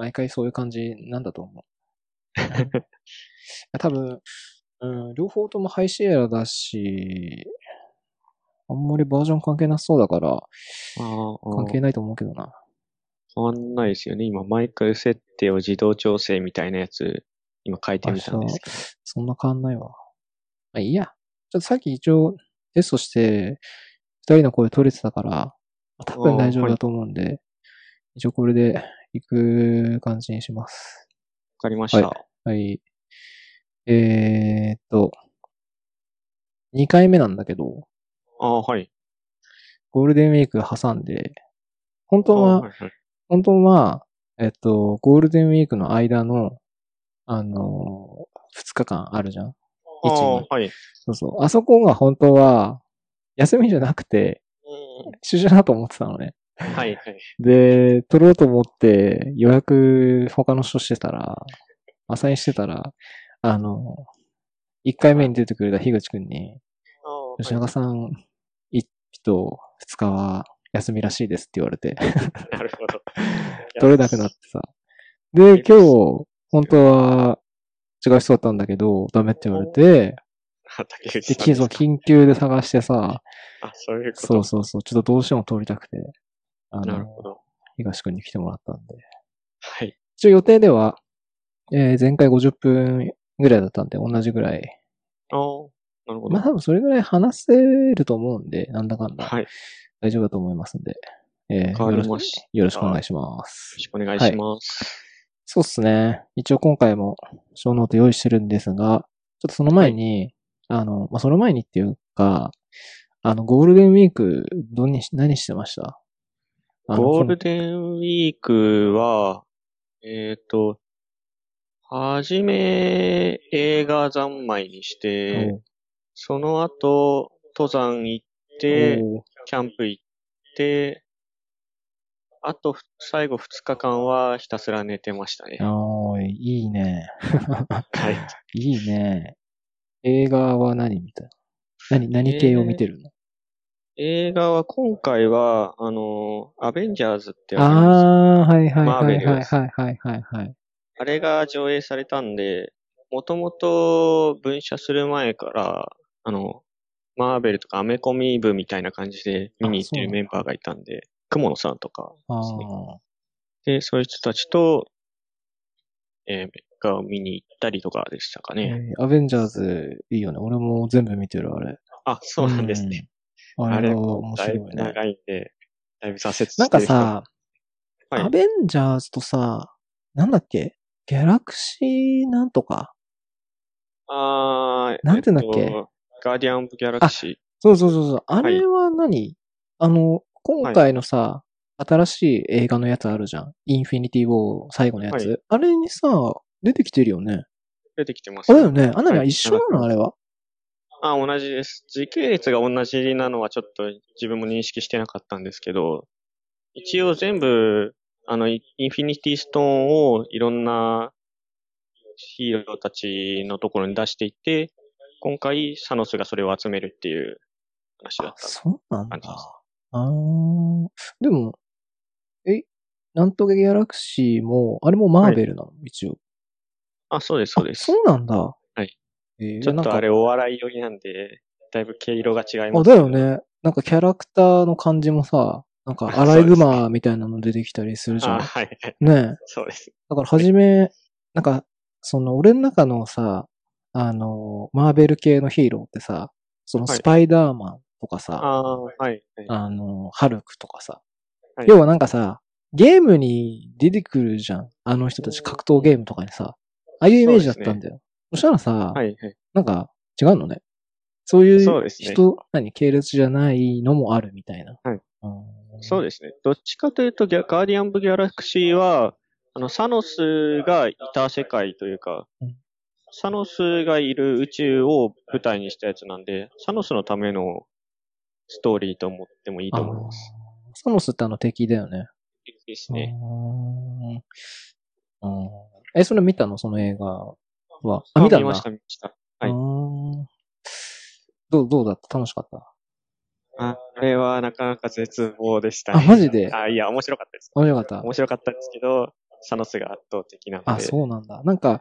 毎回そういう感じなんだと思う。多分、うん、両方とも High Sierra だし、あんまりバージョン関係なさそうだから、関係ないと思うけどな。変わんないですよね。今、マイク設定を自動調整みたいなやつ、今書いてみたんですけど。そんな変わんないわ。まあいいや。ちょっとさっき一応テストして、二人の声取れてたから、多分大丈夫だと思うんで、一応これで行く感じにします。わかりました。ははい。えーっと、2回目なんだけど、ああ、はい。ゴールデンウィーク挟んで、本当は、あはいはい本当は、えっと、ゴールデンウィークの間の、あの、2日間あるじゃん。あ一あ部はい。そうそう。あそこが本当は、休みじゃなくて、一緒だなと思ってたのね。はいはい。で、取ろうと思って予約他の人してたら、アサインしてたら、あの、1回目に出てくれた樋口くんに、吉永さん、1と2日は休みらしいですって言われて、なるほど。取れなくなってさ。で、今日、本当は違う人だったんだけど、ダメって言われて、で、緊急で探してさ、あ、そういうこと。そうそうそう、ちょっとどうしても通りたくて、あのなるほ、ど。東くんに来てもらったんで。はい。一応予定では、えー前回50分ぐらいだったんで、同じぐらい。ああ、なるほど。まあ多分それぐらい話せると思うんで、なんだかんだ。はい。よ大丈夫だと思いますんで。えーよろしましよろしくお願いしますろ。しくお願いします。そうっすね。一応今回もショーノート用意してるんですが、ちょっとその前に、あの、まあ、その前にっていうか、あの、ゴールデンウィーク、どんにし、何してました？ゴールデンウィークは、えっ、と、はじめ映画三昧にしこて、のその後、登山行って、キャンプ行って、あと、最後2日間はひたすら寝てましたね。おーいいね。はい。いいね。映画は何見た何、何系を見てるの、映画は今回は、あの、アベンジャーズってあありますあー、はいはいマーはいはいはいはいはいはい。あれが上映されたんで、もともと分社する前から、あの、マーベルとかアメコミ部みたいな感じで見に行ってるメンバーがいたんで、雲野さんとかあですね。あ。で、そういう人たちと、えー、が見に行ったりとかでしたかえね。ーアベンジャーズいいよね。俺も全部見てる、あれ。あ、そうなんですね。うん。ああれれは面白いね。ぶ長いんで、だいぶ挫折してなんかさ、はいアベンジャーズとさ、なんだっけ？ギャラクシーなんとか？あーなんてんだっけ？えとガーディアン・オブ・ギャラクシー。そうそうそうそう。あれは何、あの、今回のさ、新しい映画のやつあるじゃん。インフィニティ・ウォー最後のやつ。はあれにさ、出てきてるよね。出てきてますあれだよね。あんなにははい一緒なの？あれは。あ、同じです。時系列が同じなのはちょっと自分も認識してなかったんですけど、一応全部、あの、イインフィニティストーンをいろんなヒーローたちのところに出していって、今回サノスがそれを集めるっていう話だあ、った。そうなんだ。あー。でも、え、なんとかギャラクシーも、あれもマーベルなの、一応。あ、そうです、そうです。あそうなんだ。はい。えーちょっとあれお笑い寄りなんで、だいぶ毛色が違いあ、ますだよ。ね。なんかキャラクターの感じもさ、なんかアライグマみたいなの出てきたりするじゃん。あ、はい、はい。ねえ。そうです。だから初め、なんか、その俺の中のさ、あの、マーベル系のヒーローってさ、そのはいスパイダーマンとかさ、ああ、はい、はい。あの、ハルクとかさ、はい要はなんかさ、ゲームに出てくるじゃん。あの人たち格闘ゲームとかにさ、ああいうイメージだったんだよ。そしたらさ、はい、はい。なんか違うのね。そういうそうですね人、何、系列じゃないのもあるみたいな。はいうん。そうですね。どっちかというと、ギャガーディアン・オブ・ギャラクシーは、あの、サノスがいた世界というか、うんサノスがいる宇宙を舞台にしたやつなんで、サノスのためのストーリーと思ってもいいと思います。サノスってあの敵だよね。ですね。うーんうんえ、それ見たの？その映画は。あ、見た。見ました、見ました。はいどう、どうだった？楽しかった？あれはなかなか絶望でしたね。あマジで？あ、いや、面白かったです。面白かった？面白かったですけど、サノスが圧倒的なので。あ、そうなんだ。なんか、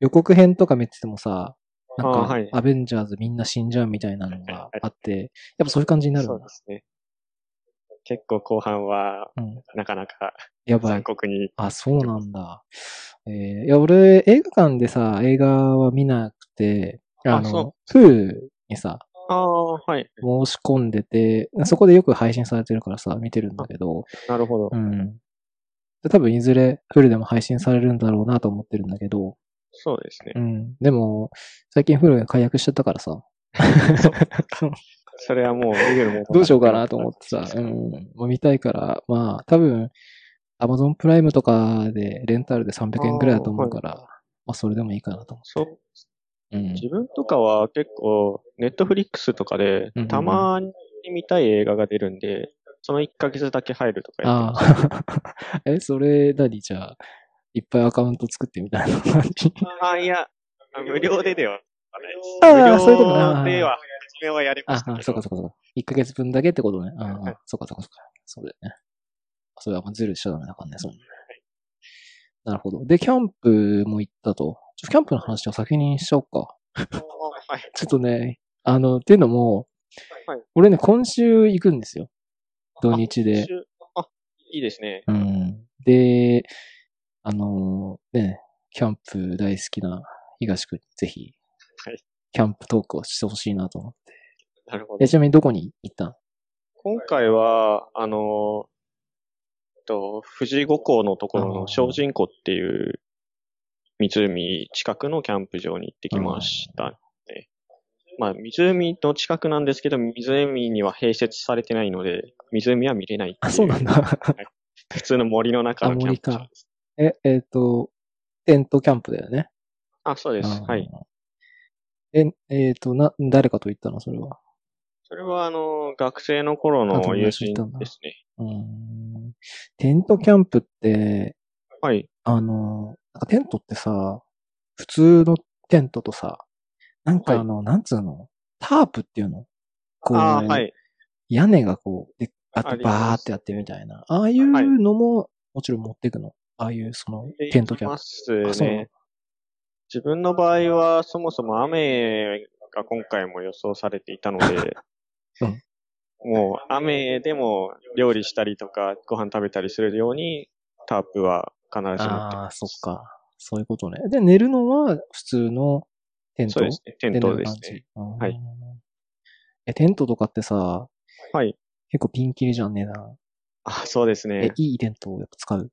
予告編とか見ててもさ、なんか、あはいアベンジャーズみんな死んじゃうみたいなのがあって、やっぱそういう感じになるんだそうで。すね。結構後半は、うん。なかなかやばい残。酷に。あ、そうなんだ。えー、いや、俺、映画館でさ、映画は見なあの、フにさ、ああ、はい。申し込んでて、そこでよく配信されてるからさ、見てるんだけど、なるほど。うん。で多分いずれフルでも配信されるんだろうなと思ってるんだけど、そうですねう。ん。でも、最近フルが解約しちゃったからさ、そ れはもう見るものどうしようかなと思ってさ、うん。もう見たいから、まあ、多分、アマゾンプライムとかでレンタルで300円ぐらいだと思うから、まあ、それでもいいかなと思。って。うん。自分とかは結構、ネットフリックスとかでたまに見たい映画が出るんで、その1ヶ月だけ入るとかやってあ。あ。え、それ、何？じゃあ、いっぱいアカウント作ってみたいな感じ？ああ、いや、無料でではないです。ああそういうことね無料では、初めはやりまあした。あ、そうかそうかそうか。1ヶ月分だけってことね。ああ、はいそうかそうかそうか。そうだよね。それはもうズルしちゃダメだからね、そうね。なるほど。で、キャンプも行ったと。ちょキャンプの話を先にしちゃおうか。はい。ちょっとね、あの、っていうのも、はい俺ね、今週行くんですよ。土日で。あ、いいですね。うん。で、あのね、キャンプ大好きな東くんにぜひ、はいキャンプトークをしてほしいなと思って。なるほどえ、。ちなみにどこに行ったの今回は、あの、と、富士五湖のところの精進湖っていう湖近くのキャンプ場に行ってきましたね。まあ、湖の近くなんですけど、湖には併設されてないので、湖は見れない。あ、そうなんだ。普通の森の中のキャンプ場です。え、えっ、と、テントキャンプだよね。あ、そうです。はい。。え、えっ、と、な、誰かと行ったの？それは。それは、あの、学生の頃の友人ですね。うーん。テントキャンプって、はい。あの、なんかテントってさ、普通のテントとさ、なんかあの、なんつうの？タープっていうの？こう、はい。屋根がこう、で、あってありますバーってやってみたいな。ああいうのも、もちろん持っていくの？ああいう、その、テントキャンまプ。あすね。自分の場合は、そもそも雨が今回も予想されていたので、う んもう雨でも料理したりとか、ご飯食べたりするように、タープは必ず持ってああ、ます。そっか。そういうことね。で、寝るのは普通のテント？そうですね。テントですね。はい。え、テントとかってさ、はい。結構ピンキリじゃん、値段。あ、そうですえね、。いいテントをやっぱ使う？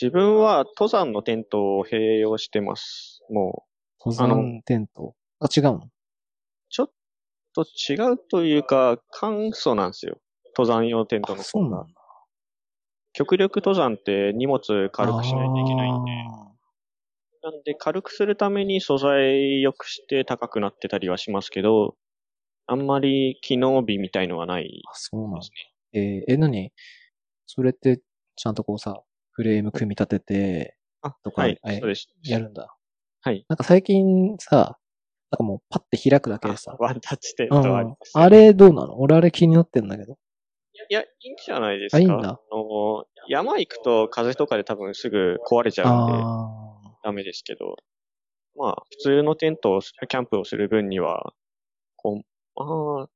自分は登山のテントを併用してます。もう、登山テント？あ、違うの？と違うというか、簡素なんですよ。登山用テントのあ、そう。なんだ。極力登山って荷物軽くしないといけないんで。なんで、軽くするために素材良くして高くなってたりはしますけど、あんまり機能美みたいのはないあ、そうなんだで。すえーえ、何？それって、ちゃんとこうさ、フレーム組み立てて、あと、かはいそうです。やるんだ。はい。なんか最近さ、なんかもうパッて開くだけでさあ、ワンタッチテンうんトあります、。あれどうなの？俺あれ気になってんだけど。いや、いいんじゃないですか。あいいんだあの、山行くと風とかで多分すぐ壊れちゃうんで、あダメですけど、まあ、普通のテントを、キャンプをする分には、こう、ああ、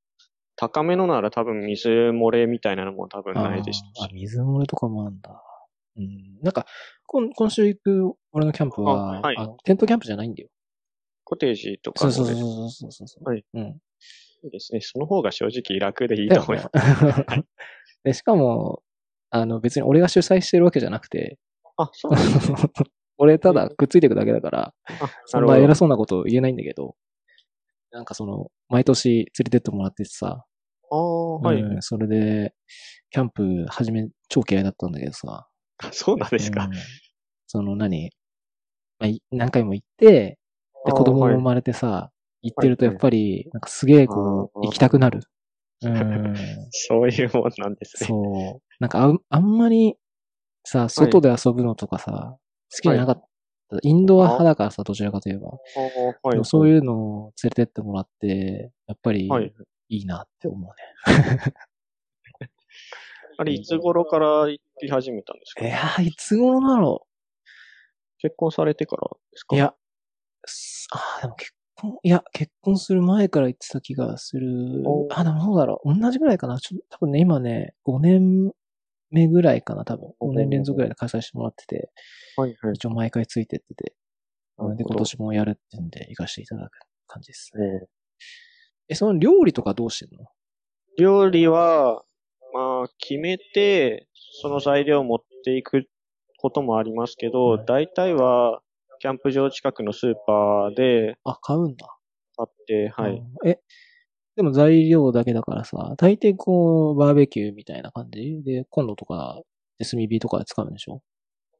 高めのなら多分水漏れみたいなのも多分あ。ないですしあーあ、水漏れとかもあるんだ。うん。なんか、今今週行く俺のキャンプは、あはいテントキャンプじゃないんだよ。コテージとかもでそうそうそうそうそうそう。はい。うん。いいですね。その方が正直楽でいいと思います。で しかも、あの別に俺が主催してるわけじゃなくて、あ、そうなんですね。俺ただくっついていくだけだから、あ、そんな偉そうなこと言えないんだけど、なんかその、毎年連れてってもらっててさ、ど。ああ、はい、うん、それで、キャンプ始め、超嫌いだったんだけどさ、あそうなんですか。うんその何、まあ、い何回も行って、で、子供もはい生まれてさ、行ってるとやっぱり、なんかすげえこう、行きたくなる。うん。そういうもんなんですね。そう。なんかあん、あんまり、さ、外で遊ぶのとかさ、好きじゃなかった。インドア派だからさ、どちらかといえば。はい。そういうのを連れてってもらって、やっぱりはい。いいなって思うね。あれ、いつ頃から行き始めたんですか？いやー、いつ頃だろ結婚されてからですか？うい。や、すあーでも結婚、いや、結婚する前から言ってた気がするお。あ、でもそうだろう。同じぐらいかな。ちょ多分ね、今ね、5年目ぐらいかな、多分。5年連続ぐらいで開催してもらってて、はいはい。一応毎回ついてってて、で、今年もやるってんで、行かせていただく感じですね。えええ、その料理とかどうしてんの？料理は、まあ、決めて、その材料を持っていくこともありますけど、うん大体は、キャンプ場近くのスーパーであ、買うんだ。買って、はい。うんえ、でも材料だけだからさ、大抵こう、バーベキューみたいな感じ？で、コンロとか、で炭火とかで使うんでしょ？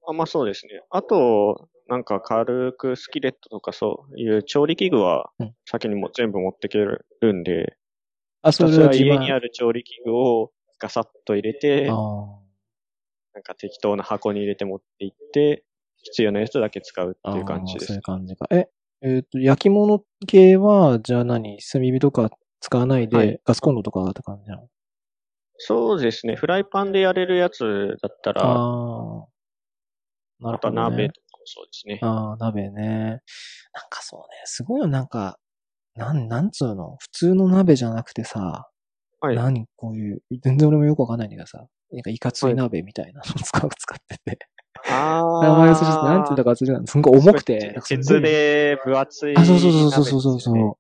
あ、まあそうですね。あと、なんか軽くスキレットとかそういう調理器具はうん先にも全部持ってけるんで、あ、ひたすら家にる。ある調理器具をガサッと入れてあ、なんか適当な箱に入れて持って行って、必要なやつだけ使うあ。っていう感じですそういう。感じか。え、えっ、と、焼き物系は、じゃあ何？炭火とか使わないで、はいガスコンロとかって感じなの？そうですね。フライパンでやれるやつだったら、ああ。なるほど、ね。は鍋とかもそうですね。ああ、鍋ね。なんかそうね、すごいよ、なんか、なん、なんつうの、普通の鍋じゃなくてさ、はい。何？こういう、全然俺もよくわかんないんだけどさ、なんかいかつい鍋みたいなのを使う、使ってて。あ名前忘れちゃった。なんて言うんだか忘れちゃった。すんごい重くて。鉄で分厚い、あ、そうそうそうそうそうそうそう。えーっ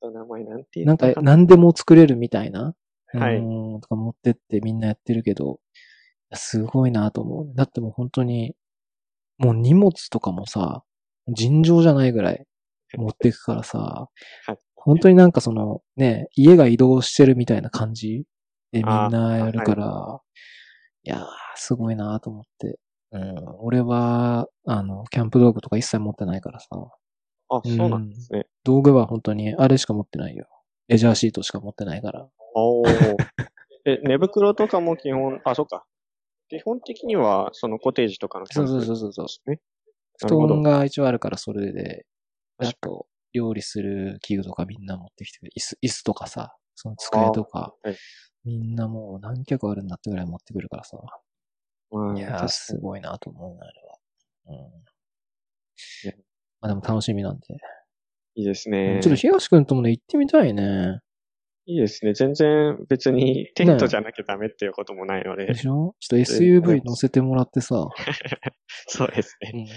と、名前なんて言なんか何でも作れるみたいな。はいうーん、とか持ってってみんなやってるけど、すごいなと思う。だってもう本当に、もう荷物とかもさ、尋常じゃないぐらい持っていくからさ、はい本当になんかその、ね、家が移動してるみたいな感じでみんなやるから、い、やー、すごいなと思って。うん、俺は、あの、キャンプ道具とか一切持ってないからさ、あ、そうなんですね。道具は本当にあれしか持ってないよ。レジャーシートしか持ってないから。おー え、寝袋とかも基本、あ、そうか。基本的には、そのコテージとかのキャンプそうそうそうそうね。布団が一応あるからそれで、あと、料理する器具とかみんな持ってきて椅子、椅子とかさ、その机とか、はいみんなもう何脚あるんだってぐらい持ってくるからさ。うん、いやすごいなと思うな、あれは。うん。やまあでも楽しみなんで。にいいですちょねっ。と東くんともね、行ってみたいね。いいですね。全然別にテントじゃなきゃダメっていうこともないので。でしょ？ちょっと SUV 乗せてもらってさ、そうですね。うんちょ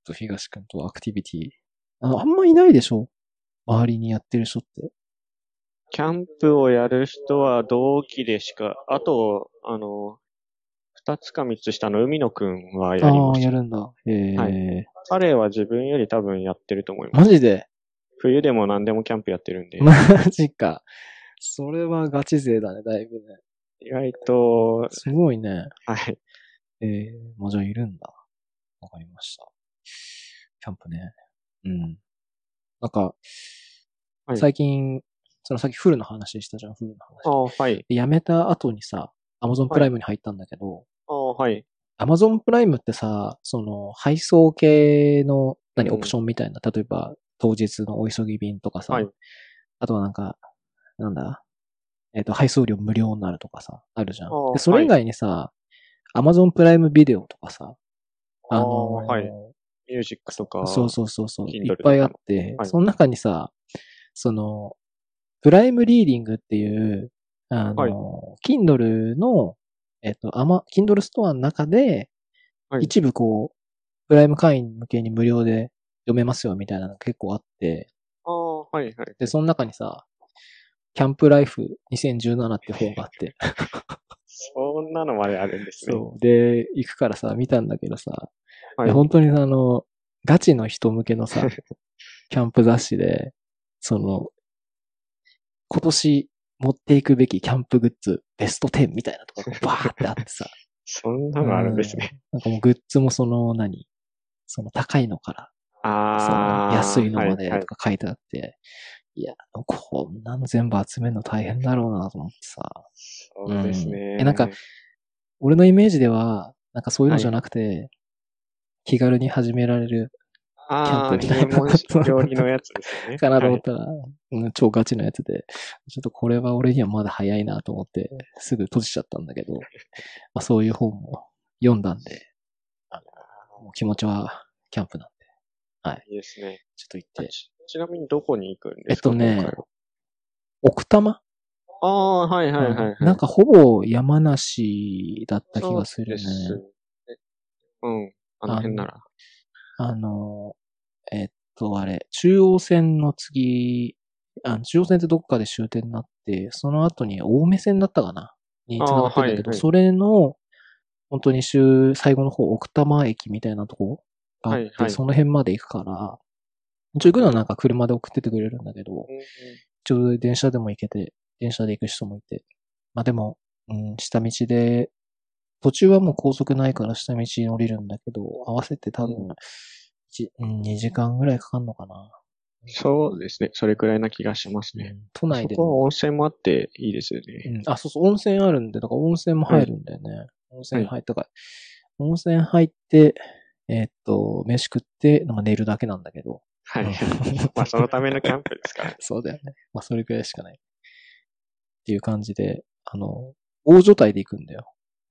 っと東くんとアクティビティ。ああんまいないでしょ？周りにやってる人って。キャンプをやる人は同期でしか、あと、あの、二つか三つ下の海野くんはやりあますや。るんだ。ええは彼は自分より多分やってると思います。マジで？冬でも何でもキャンプやってるんで、マジか。それはガチ勢だね、だいぶね。意外と、すごいね。はい。ええまあじゃあいるんだ。わかりました。キャンプね。うん。なんか、はい最近、そのさっきフルの話したじゃん、フルの話。ああ、はい。で辞めた後にさ、アマゾンプライムに入ったんだけど、ああ、はい。アマゾンプライムってさ、その、配送系の、何、うんオプションみたいな、例えば、当日のお急ぎ便とかさ、はいあとはなんか、なんだ、えっ、と、配送料無料になるとかさ、あるじゃん。で、それ以外にさ、アマゾンプライムビデオとかさ、あのーはいミュージックとか。そうそうそうそう、いっぱいあって、はいその中にさ、その、プライムリーディングっていう、あの、はい Kindle の、えっ、と、アマ、Kindle ストアの中で、はい一部こう、プライム会員向けに無料で読めますよみたいなのが結構あって、ああ、はい、はい。で、その中にさ、キャンプライフ2017って本があって、そんなのまであるんですね。そう。で、行くからさ、見たんだけどさ、はい本当にあの、ガチの人向けのさ、キャンプ雑誌で、その、今年持っていくべきキャンプグッズベスト10みたいなとこがバーってあってさ。そんなのあるんですね。うん。なんかもうグッズもその何？その高いのから、そあ安いのまではいはいとか書いてあって、いや、こんなの全部集めるの大変だろうなと思ってさ。そうですね。うんえなんか俺のイメージでは、なんかそういうのじゃなくて、気軽に始められるああ、キャンプみたいな料理のやつですよね。かなと思っはいたら、うん超ガチのやつで、ちょっとこれは俺にはまだ早いなと思って、すぐ閉じちゃったんだけど、まあそういう本も読んだんで、あのもう気持ちはキャンプなんで、いいですね。ちょっと行って。ちちなみにどこに行くんですかえっとね奥多摩？ああ、はいはいはい、はいうんなんかほぼ山梨だった気がするね。そうですうん。あの辺なら。あの、えっと、あれ、中央線の次、あ中央線ってどっかで終点になって、その後に青梅線だったかな？に繋がってるんだけど、はいはい。それの、本当に週、最後の方、奥多摩駅みたいなとこがあって、はいはい。その辺まで行くから、一応行くのはなんか車で送ってってくれるんだけど、うんちょうど電車でも行けて、電車で行く人もいて。まあでも、うん、下道で、途中はもう高速ないから下道に降りるんだけど、合わせて多分、うん一うん、2時間ぐらいかかんのかな。そうですね。それくらいな気がしますね。うん都内でそこはも、温泉もあっていいですよね。うん。あ、そうそう、温泉あるんで、だから温泉も入るんだよね。温泉入ったから、温泉入って、えーっと、飯食って、なんか寝るだけなんだけど。はいうん。まあ、そのためのキャンプですからね。そうだよね。まあ、それくらいしかない。っていう感じで、あの、大所帯で行くんだよ。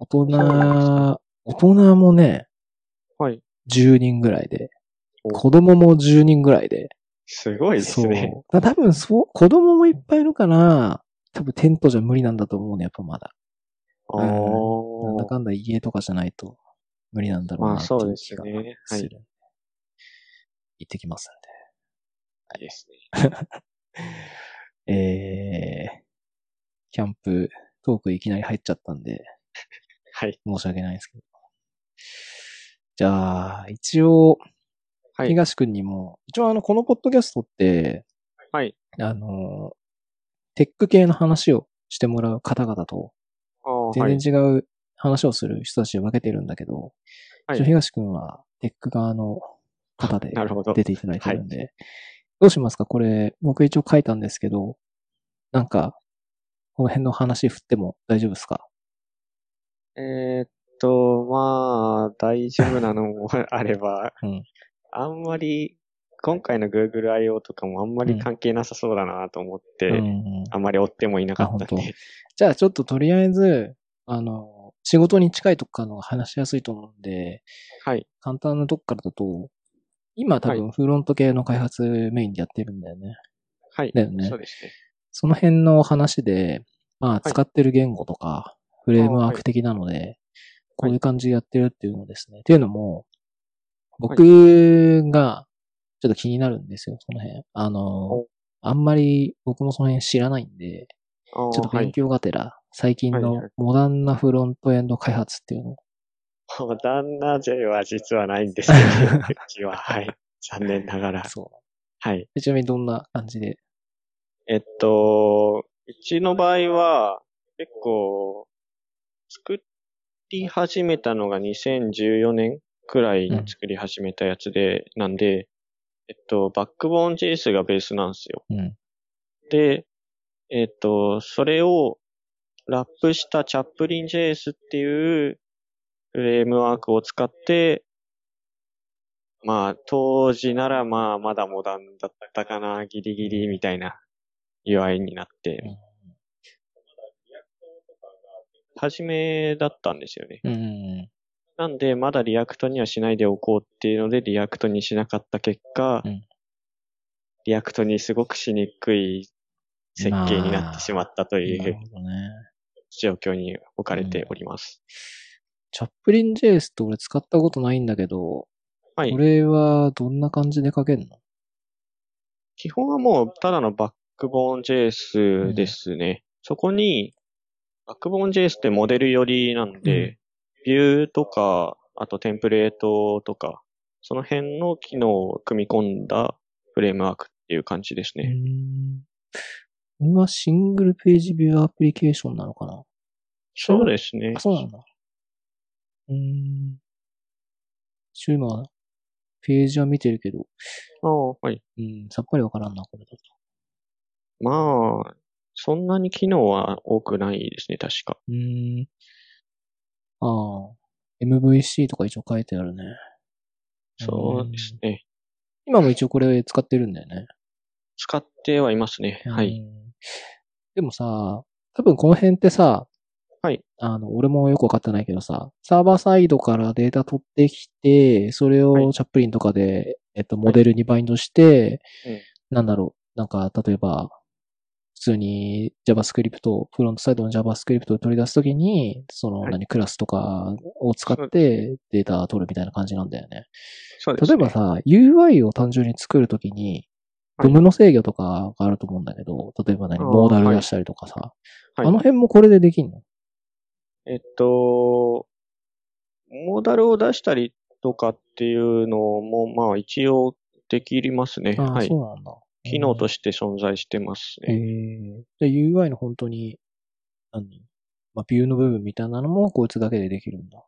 大人、大人もね、はい。10人ぐらいで、お子供も10人ぐらいで。すごいですね。そう。だ多分そう、子供もいっぱいいるから、多分テントじゃ無理なんだと思うね、やっぱまだ。あなんだーかんだ家とかじゃないと無理なんだろうなまあ、っていそうです気がね。はい。行ってきますいですんで。ね。えー、キャンプトークいきなり入っちゃったんで、はい。申し訳ないですけど。じゃあ、一応、はい。東くんにも、一応あの、このポッドキャストって、はい。あの、テック系の話をしてもらう方々と。全然違う話をする人たちで分けてるんだけど、はい一応東くんはテック側の方で。出ていただいてるんで、どうしますか？これ、僕一応書いたんですけど、なんか、この辺の話振っても大丈夫ですか？えーっと、まあ、大丈夫なのもあれば、うんあんまり、今回の Google I.O. とかもあんまり関係なさそうだなと思って、うんうんあんまり追ってもいなかったんで。じゃあちょっととりあえず、あの、仕事に近いとこからの話しやすいと思うんで、はい。簡単なとこからだと、今多は分フロント系の開発メインでやってるんだよね。はい。だよねそうですね。その辺の話で、まあい使ってる言語とか、フレームワーク的なので、こういう感じでやってるっていうのですね。っていうのも、僕がちょっと気になるんですよ、その辺。あのお、あんまり僕もその辺知らないんで、ちょっと勉強がてら、最近のはいはいモダンなフロントエンド開発っていうのを、モダンな J は実はないんですけど、うちは、はい。残念ながら。そう。はい。でちなみにどんな感じで？えっと、うちの場合は、結構、作り始めたのが2014年くらいに作り始めたやつで、なんで、えっと、バックボーン JS がベースなんですよ。うん。で、えっと、それをラップしたチャップリン JS っていうフレームワークを使って、まあ、当時ならまあ、まだモダンだったかな、ギリギリみたいな UI になって、初めだったんですよね。うんうんなんで、まだ React にはしないでおこうっていうので、 React にしなかった結果、うん React にすごくしにくい設計になってしまったとうん。いう。状況に置かれております。チャップリン JS って俺使ったことないんだけど、はいこ。れはどんな感じで書けるの？基本はもう、ただのバックボーン JS ですね。そこに、バックボーン JS ってモデル寄りなんで、ビューとか、あとテンプレートとか、その辺の機能を組み込んだフレームワークっていう感じですうね。ん。これはシングルページビューアプリケーションなのかな？そうですねあ、。そうなんだ。うーん。一応今、ページは見てるけど、ああ、はい。うん、さっぱりわからんな、これだと。まあ、そんなに機能は多くないですね、確か。うーん。ああ、MVC とか一応書いてあるね。そうですね。今も一応これ使ってるんだよね。使ってはいますね。はうい。ん。でもさ、多分この辺ってさ、はい。あの、俺もよくわかってないけどさ、サーバーサイドからデータ取ってきて、それはいをチャップリンとかで、えっと、モデルにバインドして、うんなんだろう、なんか、例えば、普通に JavaScript、フロントサイドの JavaScript を取り出すときに、その、はい何、クラスとかを使ってデータ取るみたいな感じなんだよね。そうです、ね。例えばさ、UI を単純に作るときに、はいドムの制御とかがあると思うんだけど、例えば何、モーダル出したりとかさ、はいあの辺もこれでできんの？えっと、モーダルを出したりとかっていうのも、まあ一応できますね。ああ、はいそ。うなんだ。機能として存在してますえね。えじゃあ UI の本当に、何？まあ、ビューの部分みたいなのもこいつだけでできるんだ。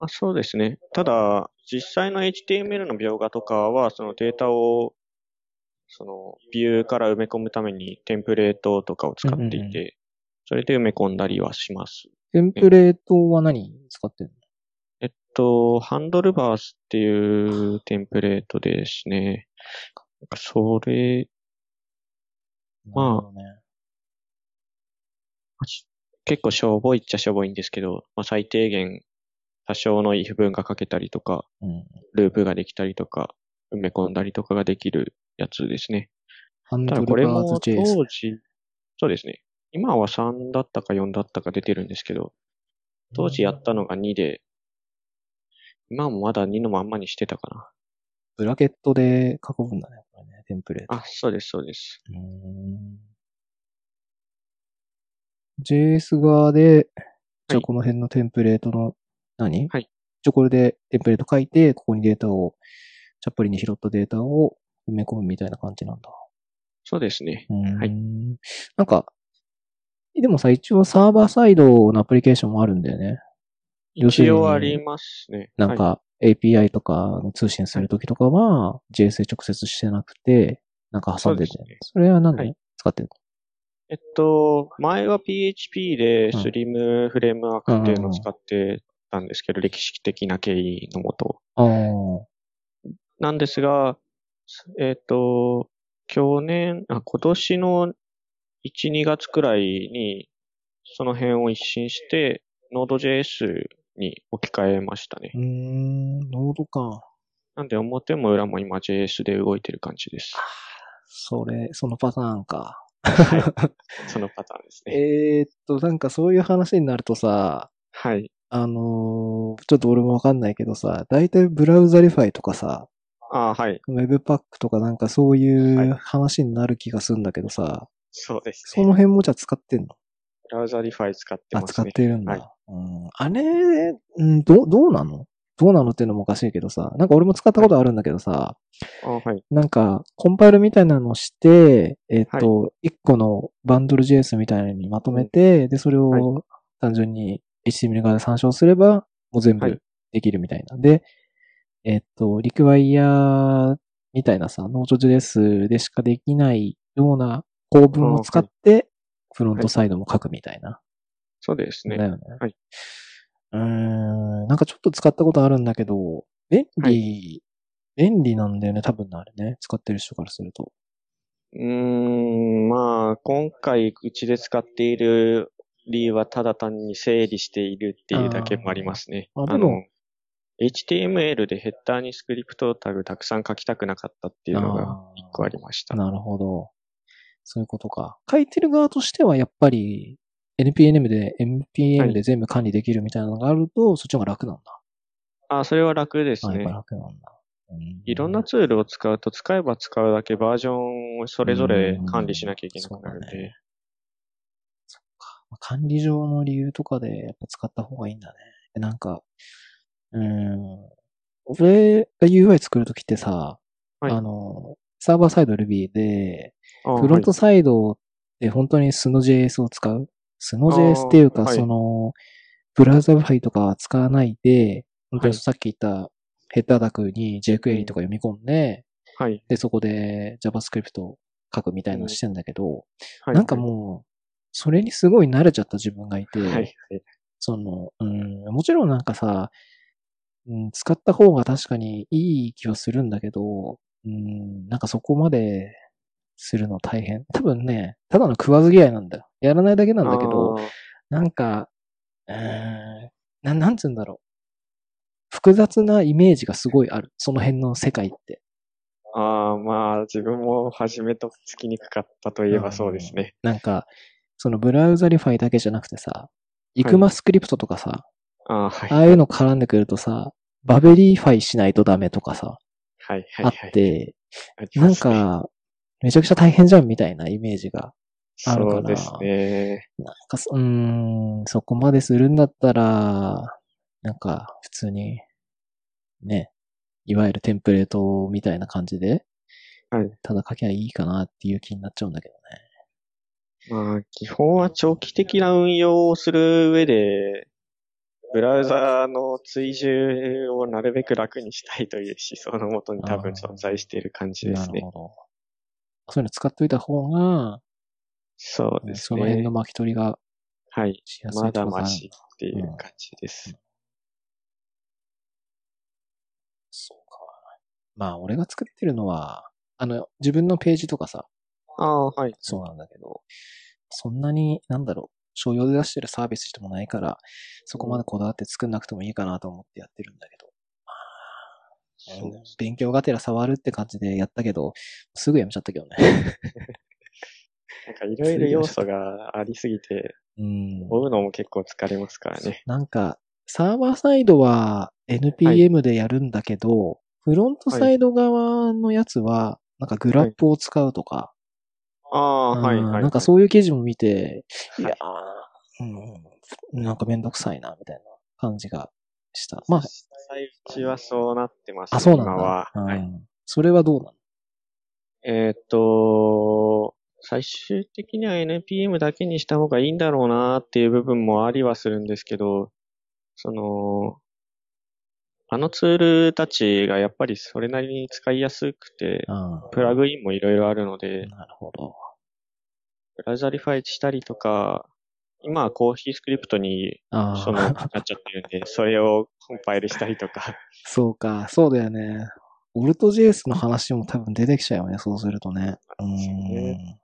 あそうですね。ただ、実際の HTML の描画とかは、そのデータを、その、ビューから埋め込むためにテンプレートとかを使っていて、うんうんそれで埋め込んだりはします。テンプレートは何使ってんの？えっと、ハンドルバースっていうテンプレートですね。なんかそれ、まあね。結構しょぼいっちゃしょぼいんですけど、まあ、最低限多少の if 文が書けたりとか、うん。ループができたりとか、埋め込んだりとかができるやつですね。ハンたドルバーだこれもズ当。時、そうですね。今は3だったか4だったか出てるんですけど、当時やったのが2で、今もまだ2のまんまにしてたかな。ブラケットで書く分だね、これね、テンプレート。あ、そうです、そうです。うーん JS 側で、じゃあはいこの辺のテンプレートの何、はいじゃあこれでテンプレート書いて、ここにデータを、チャップリに拾ったデータを埋め込むみたいな感じなんだ。そうですね。うーん。はいなんか、でもさ、一応サーバーサイドのアプリケーションもあるんだよね。一応ありますね。はい、なんか、API とかの通信するときとかは、JS で直接してなくて、なんか挟んでて、そね。それはなんで、はい。使ってるえっと、前は PHP でうん。Slim フレームワークっていうのを使ってたんですけど、歴史的な経緯のもと。のなんですが、えっと、去年、あ、今年の1、2月くらいに、その辺を一新して、Node.js に置き換えましたね。うーん、ノードか。なんで表も裏も今 JS で動いてる感じです。それ、そのパターンか。はい。そのパターンですね。えーっと、なんかそういう話になるとさ、はい。あのーちょっと俺もわかんないけどさ、だいたい Browserify とかさ、あはい。 webpack とかなんかそういはいう話になる気がするんだけどさ、そうですそのね。辺もじゃあ使ってんの？ Browserify 使ってあ、ますね。使ってるんだ。はいうん、あれ、うん、どう、どうなの？どうなのっていうのもおかしいけどさ、なんか俺も使ったことあるんだけどさ、あはい。なんか、コンパイルみたいなのをして、えっ、と、一、個のバンドル JS みたいなのにまとめて、で、それはを単純に HTML 側で参照すれば、もう全はい。部できるみたいな。で、えっ、と、リクワイヤーみたいなさ、Node.js でしかできないような構文を使って、フロントサイドも書くみたいな。そうですね。だよね。はい。うーん、なんかちょっと使ったことあるんだけど、便利、は便利なんだよね、多分あれね。使ってる人からすると。うーん、まあ、今回うちで使っている理由はただ単に整理しているっていうだけもありますね。あーあでも HTML でヘッダーにスクリプトタグたくさん書きたくなかったっていうのが一個ありました。なるほど。そういうことか。書いてる側としてはやっぱり NPM で、NPM で全部管理できるみたいなのがあると、そっちの方が楽なんだ。あ、それは楽ですねぱ。楽なんだ。うんいろんなツールを使うと、使えば使うだけバージョンをそれぞれ管理しなきゃいけなくなるんでうんそうだね。そっか。まあ管理上の理由とかでやっぱ使った方がいいんだね。でなんか、うーん。俺が UI 作るときってさ、はいあの、サーバーサイド Ruby で、あフロントサイドで本当に 素の JS を使う ?素の JS っていうか、はいその、 Browserify とかは使わないで、本当はいにさっき言ったヘッダータグに jQuery とか読み込んで、はい。で、そこで JavaScript を書くみたいなのしてんだけど、はい。なんかもう、それにすごい慣れちゃった自分がいて、はい。はい。その、うん、もちろんなんかさ、うん、使った方が確かにいい気はするんだけど、うん、なんかそこまでするの大変。多分ね、ただの食わず嫌いなんだよ。やらないだけなんだけど、なんか、うん、ななんつうんだろう。複雑なイメージがすごいある。その辺の世界って。ああ、まあ、自分も初めとつきにくかったといえばそうですね。なんか、その Browserify だけじゃなくてさ、 ECMAScript とかさ、ああ、はい。ああいうの絡んでくるとさ、 Babelify しないとダメとかさ、はい、はい。あって、なんか、めちゃくちゃ大変じゃんみたいなイメージがあるから。そうですね。なんか、うん、そこまでするんだったら、なんか、普通に、ね、いわゆるテンプレートみたいな感じで、はい。ただ書きゃいいかなっていう気になっちゃうんだけどね。まあ、基本は長期的な運用をする上で、ブラウザーの追従をなるべく楽にしたいという思想のもとに多分存在している感じですね。なるほど。そういうの使っといた方が、そうですね。その辺の巻き取りが、はい。まだましっていう感じです。うん、そうか。まあ、俺が作ってるのは、あの、自分のページとかさ。ああ、はい。そうなんだけど、そんなに、なんだろう、商用で出してるサービスでもないから、そこまでこだわって作んなくてもいいかなと思ってやってるんだけど。うん、勉強がてら触るって感じでやったけど、すぐやめちゃったけどね。なんかいろいろ要素がありすぎて、うん。追うのも結構疲れますからね。なんか、サーバーサイドは NPM でやるんだけど、はい、フロントサイド側のやつは、なんかグラップを使うとか、ああ、はい、はい。なんかそういう記事も見て、いやうん、なんかめんどくさいな、みたいな感じがした。まあ。最中はそうなってます、ね、あ、そうなんだ。今は。はい。それはどうなの？えー、っと、最終的には NPM だけにした方がいいんだろうなっていう部分もありはするんですけど、その、あのツールたちがやっぱりそれなりに使いやすくて、プラグインもいろいろあるので、なるほど。 Browserify したりとか、今は CoffeeScript に、その、なっちゃってるんで、それをコンパイルしたりとか。そうか、そうだよね。 AltJS の話も多分出てきちゃうよね、そうするとね。うん。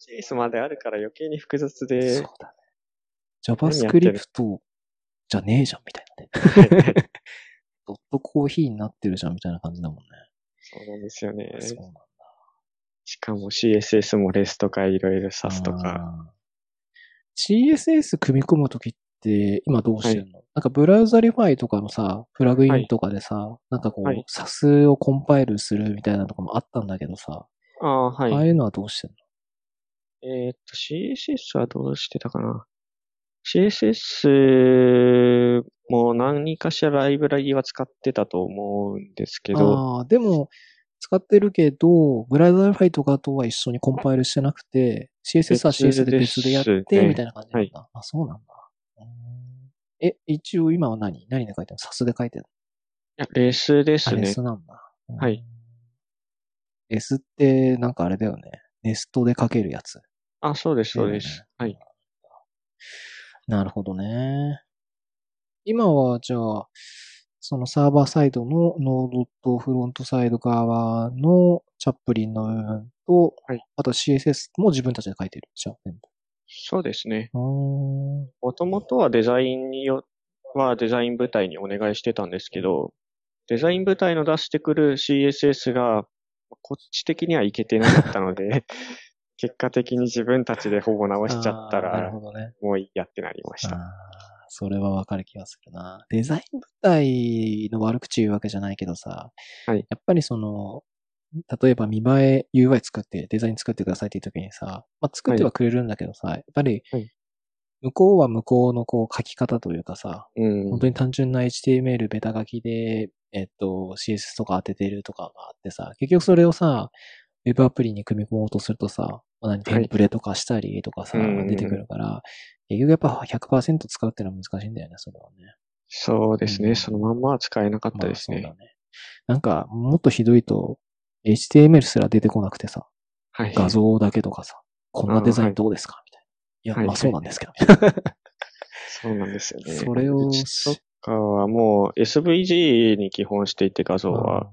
JS まであるから余計に複雑で。そうだね。JavaScript じゃねえじゃん、みたいなね。ドットコーヒーになってるじゃん、みたいな感じだもんね。そうなんですよね。そうなんだ。しかも CSS も LESS とかいろいろ Sass とか。CSS 組み込むときって今どうしてんの、はい、なんか Browserify とかのさ、プラグインとかでさ、はい、なんかこう、はい、SAS をコンパイルするみたいなとかもあったんだけどさ、ああ、はい。ああいうのはどうしてんの？えー、っと、CSS はどうしてたかな ?CSS も何かしらライブラリは使ってたと思うんですけど。ああ、でも、使ってるけど、 Browserify とかとは一緒にコンパイルしてなくて、CSS は CSS で別でやって、みたいな感じなんだ。はい、あ、そうなんだ。え、一応今は何？何で書いてるの？ Sass で書いてるの？いや、 LESSですね。 LESS なんだ。はい。S ってなんかあれだよね。ネストで書けるやつ。あ、そうです、そうです。はい。なるほどね。今はじゃあ、そのサーバーサイドのノードとフロントサイド側のチャップリンの部分と、はい、あと CSS も自分たちで書いてるじゃあ、全部。そうですね。もともとはデザインによ、はデザイン部隊にお願いしてたんですけど、デザイン部隊の出してくる CSS が、こっち的にはいけてなかったので、結果的に自分たちでほぼ直しちゃったら、ね、もういいやってなりました。それはわかる気がするな。デザイン部隊の悪口言うわけじゃないけどさ、はい、やっぱりその、例えば見栄え UI 作って、デザイン作ってくださいっていう時にさ、まあ、作ってはくれるんだけどさ、はい、やっぱり、向こうは向こうのこう書き方というかさ、うん、本当に単純な HTML ベタ書きで、えっと、CSS とか当ててるとかがあってさ、結局それをさ、ウェブアプリに組み込もうとするとさ、何、テンプレとかしたりとかさ、はい、出てくるから、結局やっぱ100%使うってのは難しいんだよね、それはね。そうですね、うん、そのまんまは使えなかったですね。まあ、そうだね。なんか、もっとひどいと、HTML すら出てこなくてさ、はい、画像だけとかさ、こんなデザインどうですか、みたいな。いや、はい、まあそうなんですけど。そうなんですよね。それを。そっかはもう SVG に基本していて画像は。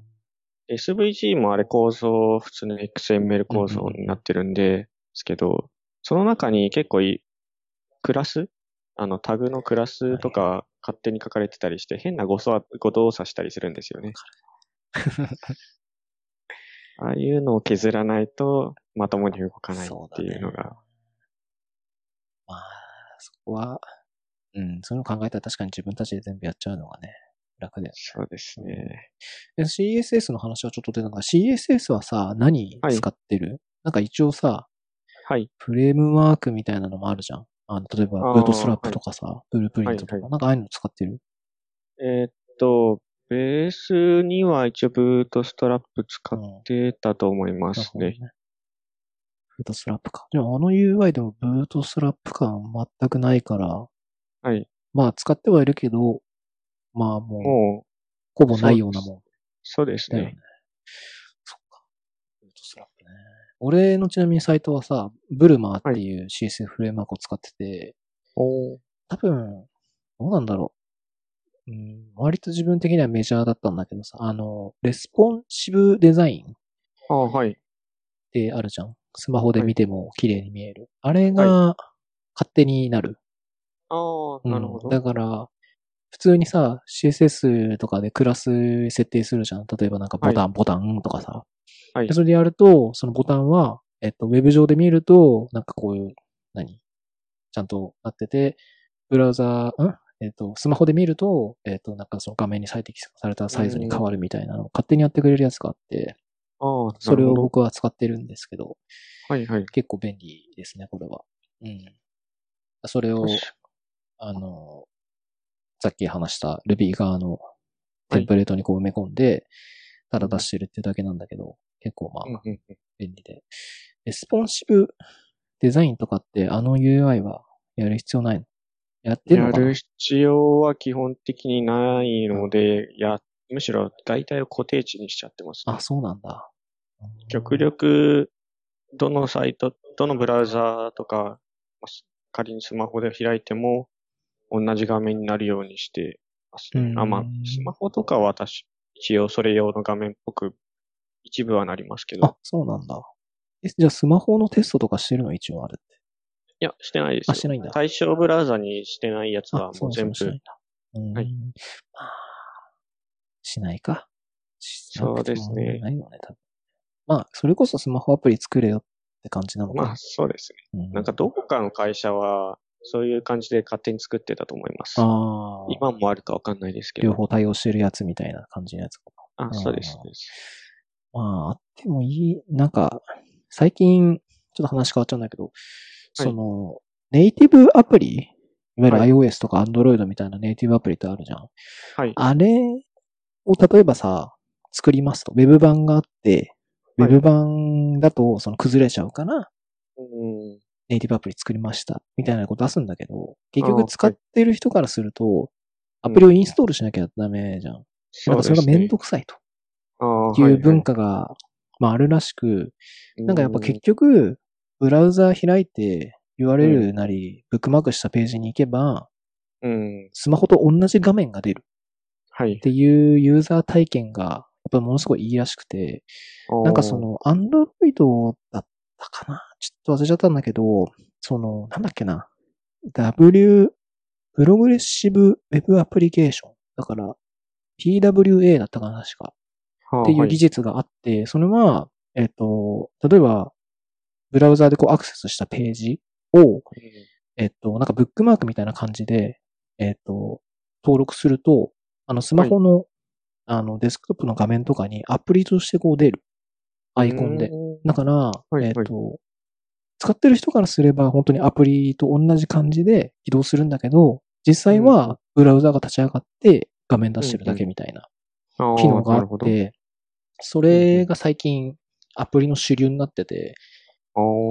SVG もあれ構造、普通の XML 構造になってるんで、ですけど、その中に結構いクラス？あの、タグのクラスとか勝手に書かれてたりして、変な誤作誤動作したりするんですよね。ああいうのを削らないと、まともに動かないっていうのが。まあ、そこは、うん、そういうの考えたら確かに自分たちで全部やっちゃうのがね、楽だよね。そうですね。で CSS の話はちょっと出たのが、CSS はさ、何使ってる、なんか一応さ、はい。フレームワークみたいなのもあるじゃん。あの、例えば、ブートストラップとかさ、ブループリントとか、はいはいなんかああいうの使ってる？えーっと、ベースには一応ブートストラップ使ってたと思いますね。なるほどね。ブートストラップか。でもあの UI でもブートストラップ感全くないから、はい。まあ使ってはいるけど、まあもう、もう、ほぼないようなもんそうですねね。。そっか。 Bootstrap ね。俺のちなみにサイトはさ、 Bulma っていう CSS フレームワークを使ってて、おー多分、どうなんだろう。うん、割と自分的にはメジャーだったんだけどさ、あの、レスポンシブデザインっああ、はい。てあるじゃん。スマホで見ても綺麗に見える。あれが勝手になる。ああ、うんなるほど。だから、普通にさ、CSS とかでクラス設定するじゃん。例えばなんかボタン、ボタンとかさ。はいでそれでやると、そのボタンは、えっと、ウェブ上で見ると、なんかこういう、何？ちゃんとなってて、ブラウザー、ん？えっと、スマホで見ると、えっと、なんかその画面に最適されたサイズに変わるみたいなのを勝手にやってくれるやつがあって、ああ、それを僕は使ってるんですけど、はいはい。結構便利ですね、これは。うん。それをあの、さっき話した Ruby 側のテンプレートにこう埋め込んで、ただ出してるってだけなんだけど、結構まあ便利で。レスポンシブデザインとかってあの UI はやる必要ないの？やってるのやる必要は基本的にないので、や、むしろ大体を固定値にしちゃってます、ねあ、。そうなんだ。極力、どのサイト、どのブラウザーとか、仮にスマホで開いても、同じ画面になるようにしてますね。うんあ、まあ、スマホとかは私、一応それ用の画面っぽく、一部はなりますけど。あ、そうなんだ。え、じゃあスマホのテストとかしてるの一応あるって？いや、してないですよ。あしてないんだ対象ブラウザにしてないやつはもう全部。そうんだ。うん。はいまあ、しないか。しそうですねないよね、多分。まあ、それこそスマホアプリ作れよって感じなのかな。まあ、そうですね。うんなんかどこかの会社は、そういう感じで勝手に作ってたと思います。ああ、今もあるかわかんないですけど。両方対応してるやつみたいな感じのやつかあ、そうです。まあ、あってもいい、なんか、最近、ちょっと話変わっちゃうんだけど、その、ネイティブアプリいわゆるはい iOS とか Android みたいなネイティブアプリってあるじゃん。はい。あれを例えばさ、作りますと、ウェブ版があって、ウはいェブ版だとその崩れちゃうから、うん。ネイティブアプリ作りました、みたいなこと出すんだけど、結局使ってる人からすると、アプリをインストールしなきゃダメじゃん。なんかそれがめんどくくさいといい。う文化が、まああるらしく、なんかやっぱ結局、ブラウザー開いて URL なり、ブックマークしたページに行けば、うん。スマホと同じ画面が出る。はい。っ。ていうユーザー体験が、やっぱりものすごいいいらしくて、なんかその、アンドロイドだったかなちょっと忘れちゃったんだけど、その、なんだっけな。W、プログレッシブウェブアプリケーション。だから、PWA だったかな確か。っていう技術があって、それは、えっ、と、例えば、ブラウザーでこうアクセスしたページを、えっ、と、なんかブックマークみたいな感じで、えっ、と、登録すると、あの、スマホの、あの、デスクトップの画面とかにアプリとしてこう出る。アイコンで。うんだから、いえっ、と、使ってる人からすれば本当にアプリと同じ感じで起動するんだけど、実際うん。はブラウザが立ち上がって画面出してるだけみたいな機能があって、それが最近アプリの主流になってて、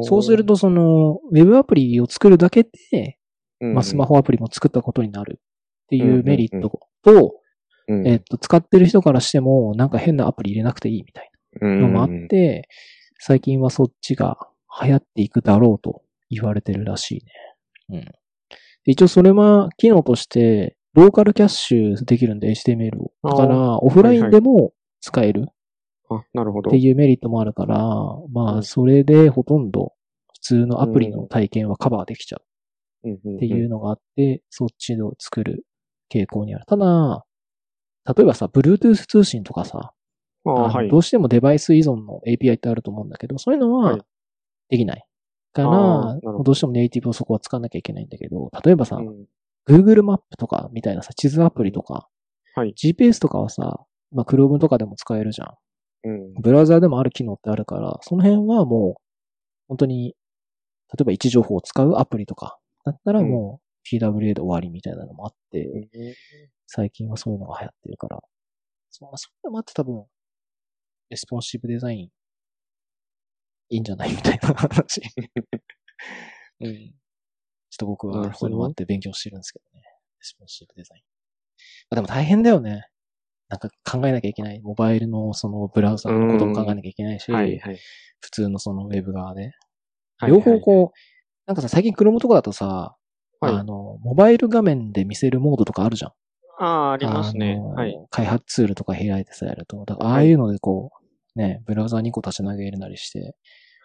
そうするとその、ウェブアプリを作るだけで、うんまあ、スマホアプリも作ったことになるっていんうメリットと、うん。えっと、使ってる人からしても、なんか変なアプリ入れなくていいみたいなのもあっうんて、最近はそっちが流行っていくだろうと言われてるらしいね。うん。で一応それは機能として、ローカルキャッシュできるんで HTML を。だから、オフラインでも使える。あ、なるほど。っていうメリットもあるから、まあ、それでほとんど普通のアプリの体験はカバーできちゃうっていうのがあって、そっちを作る傾向にある。ただ、例えばさ、Bluetooth 通信とかさ、ど。うしてもデバイス依存の API ってあると思うんだけど、そういうのははいできない。からど、どうしてもネイティブをそこは使わなきゃいけないんだけど、例えばさ、うん Google マップとかみたいなさ、地図アプリとか、はい。GPS とかはさ、まあ、Chrome とかでも使えるじゃん。うん。ブラウザーでもある機能ってあるから、その辺はもう、本当に、例えば位置情報を使うアプリとか、だったらもう PWA で終わりみたいなのもあって、最近はそういうのが流行ってるから、そそういうのもあって多分、レスポンシブデザイン、いいんじゃない？みたいな話。うん。ちょっと僕はなるほどそういうのもあって勉強してるんですけどね。レスポンシブデザイン。まあ、でも大変だよね。なんか考えなきゃいけない。モバイルのそのブラウザのことも考えなきゃいけないし、はい、はい。普通のそのウェブ側で。はい両方こう、なんかさ、最近 Chrome とかだとさ、はいあの、モバイル画面で見せるモードとかあるじゃん。ああ、ありますね。はい。開発ツールとか開いてさやると、だからあはいあいうのでこう、ね、ブラウザ2個立ち上げるなりして、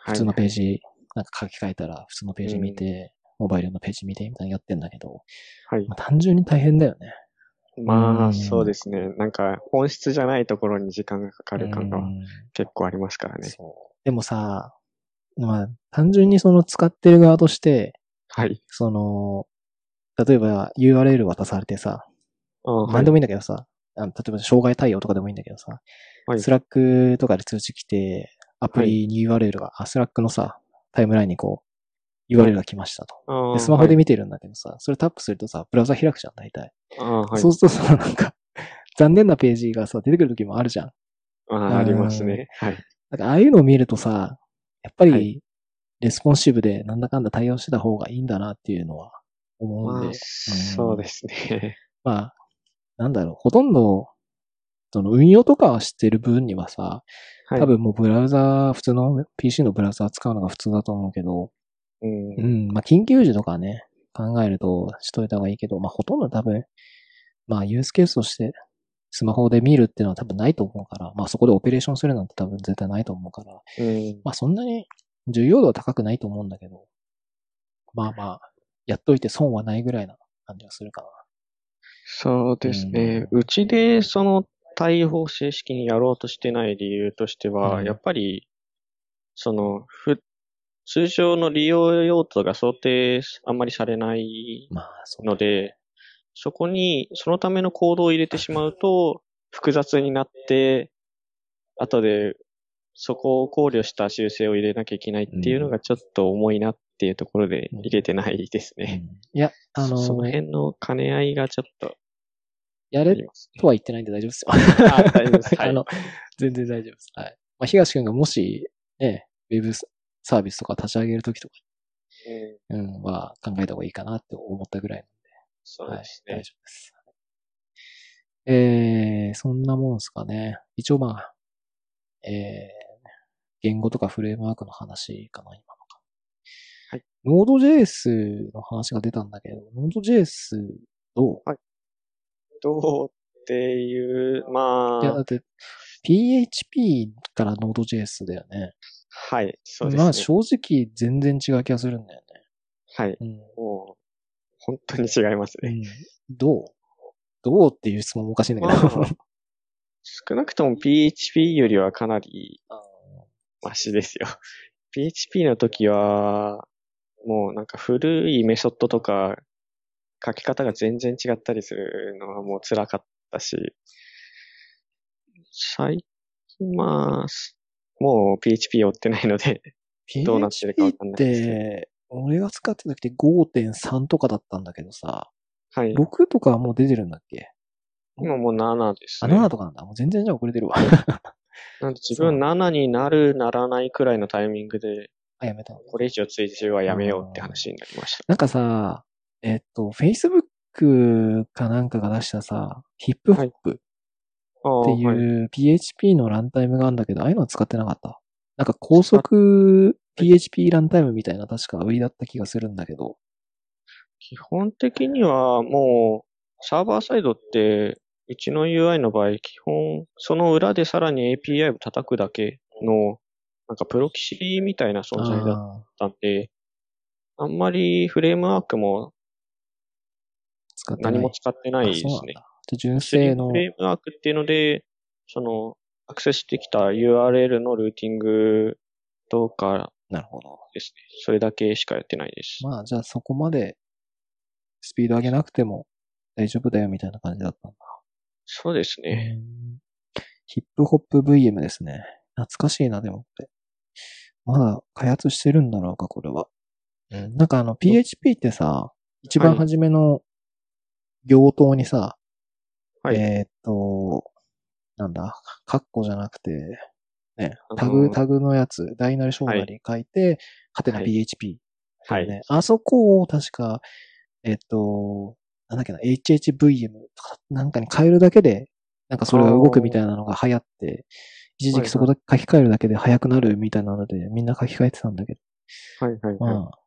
普通のページ、なんか書き換えたら普通のページ見て、モバイルのページ見てみたいなのやってんだけど、はい。まあ、単純に大変だよね。まあ、うんそうですね。なんか、本質じゃないところに時間がかかる感がうん結構ありますからね。そう。でもさ、まあ、単純にその使ってる側として、はい。その、例えば URL 渡されてさ。何でもいいんだけどさ、あの例えば障害対応とかでもいいんだけどさ、はい Slack とかで通知来て、アプリに URL が、あ、 Slack のさ、タイムラインにこう、URL が来ましたと。で、スマホではい見てるんだけどさ、それタップするとさ、ブラウザ開くじゃん、大体。ああ、はい。そうするとさ、なんか、残念なページがさ、出てくる時もあるじゃん。ああ、ありますね。はい。なんか、ああいうのを見るとさ、やっぱり、レスポンシブでなんだかんだ対応してた方がいいんだなっていうのは思うんで。まあ、そうですね。まあ、なんだろう、ほとんど、その運用とかは知ってる分にはさ、はい。多分もうブラウザー、普通の PC のブラウザー使うのが普通だと思うけど、うんう。ん、まあ緊急時とかね、考えるとしといた方がいいけど、まあほとんど多分、まあユースケースとしてスマホで見るっていうのは多分ないと思うから、まあそこでオペレーションするなんて多分絶対ないと思うから、うん。まあそんなに重要度は高くないと思うんだけど、まあまあ、やっといて損はないぐらいな感じがするかな。そうですね。うちでその対応を正式にやろうとしてない理由としては、うん。やっぱり、その、ふ、通常の利用用途が想定あんまりされないまあ、そうので、そこに、そのためのコードを入れてしまうと、複雑になって、後で、そこを考慮した修正を入れなきゃいけないっていうのがちょっと重いなっていうところで入れてないですうん。ね。いや、あの、その辺の兼ね合いがちょっとやれ。とは言ってないんで大丈夫ですよ。あ大丈夫です はいあの、全然大丈夫です。はい。まあ、東くんがもし、ね、ウェブサービスとか立ち上げるときとか、うんうん、は考えた方がいいかなって思ったぐらいそうはいです、ね。大丈夫です。えー、そんなもんですかね。一応まあ、えー、言語とかフレームワークの話かな、今のか。はい。Node.js の話が出たんだけど、Node.js どうどうっていう、まいや、だあっ、て、PHP から Node.js だよね。はい、そうですね。まあ正直全然違う気がするんだよはい、ね。もう、本当に違いますね。うん。うん、どう？どうっていう質問もおかしいんだけど。まあ少なくとも PHP よりはかなりマシですよ。PHP の時は、もうなんか古いメソッドとか、書き方が全然違ったりするのはもう辛かったし、最近まあ、もう PHP 追ってないので、どうなってるかわかんないです PHP っけどて、俺が使ってた時って5.3とかだったんだけどさ、はい。6とかはもう出てるんだっけ？今もう7ですあ、ね。7とかなんだ。もう全然じゃあ遅れてるわ。なんで自分7になる、ならないくらいのタイミングで、あ、やめたのこれ以上追従はやめようって話になりました。なんかさ、えっと、Facebook かなんかが出したさ、ヒップホップっていう PHP のランタイムがあるんだけど、ああいうのは使ってなかった？なんか高速 PHP ランタイムみたいな確か売りだった気がするんだけど。基本的にはもう、サーバーサイドってうちの UI の場合、基本、その裏でさらに API を叩くだけの、なんかプロキシみたいな存在だったんで、あんまりフレームワークも何も使ってないですね。純正の。フレームワークっていうので、その、アクセスしてきた URL のルーティングとか、なるほど。ですね。それだけしかやってないです。まあ、じゃあそこまでスピード上げなくても大丈夫だよみたいな感じだったんだ。そうですね。ヒップホップ VM ですね。懐かしいな、でもって。まだ開発してるんだろうか、これは。うん、なんかあの PHP ってさ、一番初めの行頭にさ、はい、えー、っと、なんだ、カッコじゃなくて、ね、タグ、タグのやつ、大なり小なり書いて、はてな PHP、はい。ね、あそこを確か、えっと、なんだっけな、HHVM とかなんかに変えるだけで、なんかそれが動くみたいなのが流行って、一時期そこで書き換えるだけで速くなるみたいなので、みんな書き換えてたんだけど。はいはい、はい、まあ、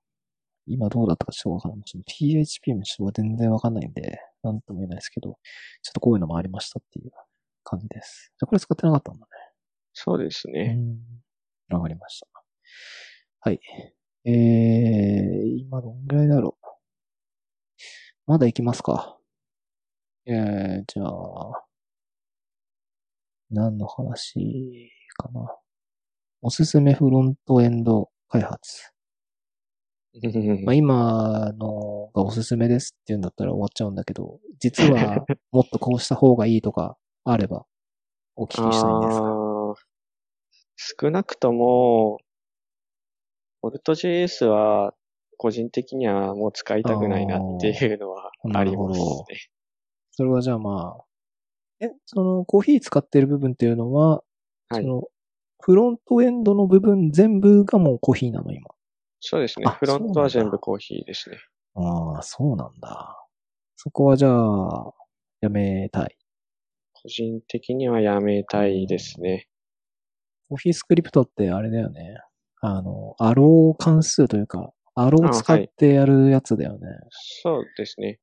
今どうだったかちょっとわかんない。PHP もちょっと全然わかんないんで、なんとも言えないですけど、ちょっとこういうのもありましたっていう感じです。じゃこれ使ってなかったんだね。そうですね。わかりました。はい。えー、今どんぐらいだろう。まだ行きますか。えー、じゃあ、何の話かな。おすすめフロントエンド開発。まあ今のがおすすめですって言うんだったら終わっちゃうんだけど、実は もっとこうした方がいいとかあればお聞きしたいんですが。少なくとも、ボルト JS は個人的にはもう使いたくないなっていうのはありますね。それはじゃあまあ、え、そのコーヒー使ってる部分っていうのは、はい、そのフロントエンドの部分全部がもうコーヒーなの今？そうですね。フロントは全部コーヒーですね。ああ、そうなんだ。そこはじゃあ、やめたい。個人的にはやめたいですね。コーヒースクリプトってあれだよね。あの、アロー関数というか、アロー使ってやるやつだよね。はい、そうですね。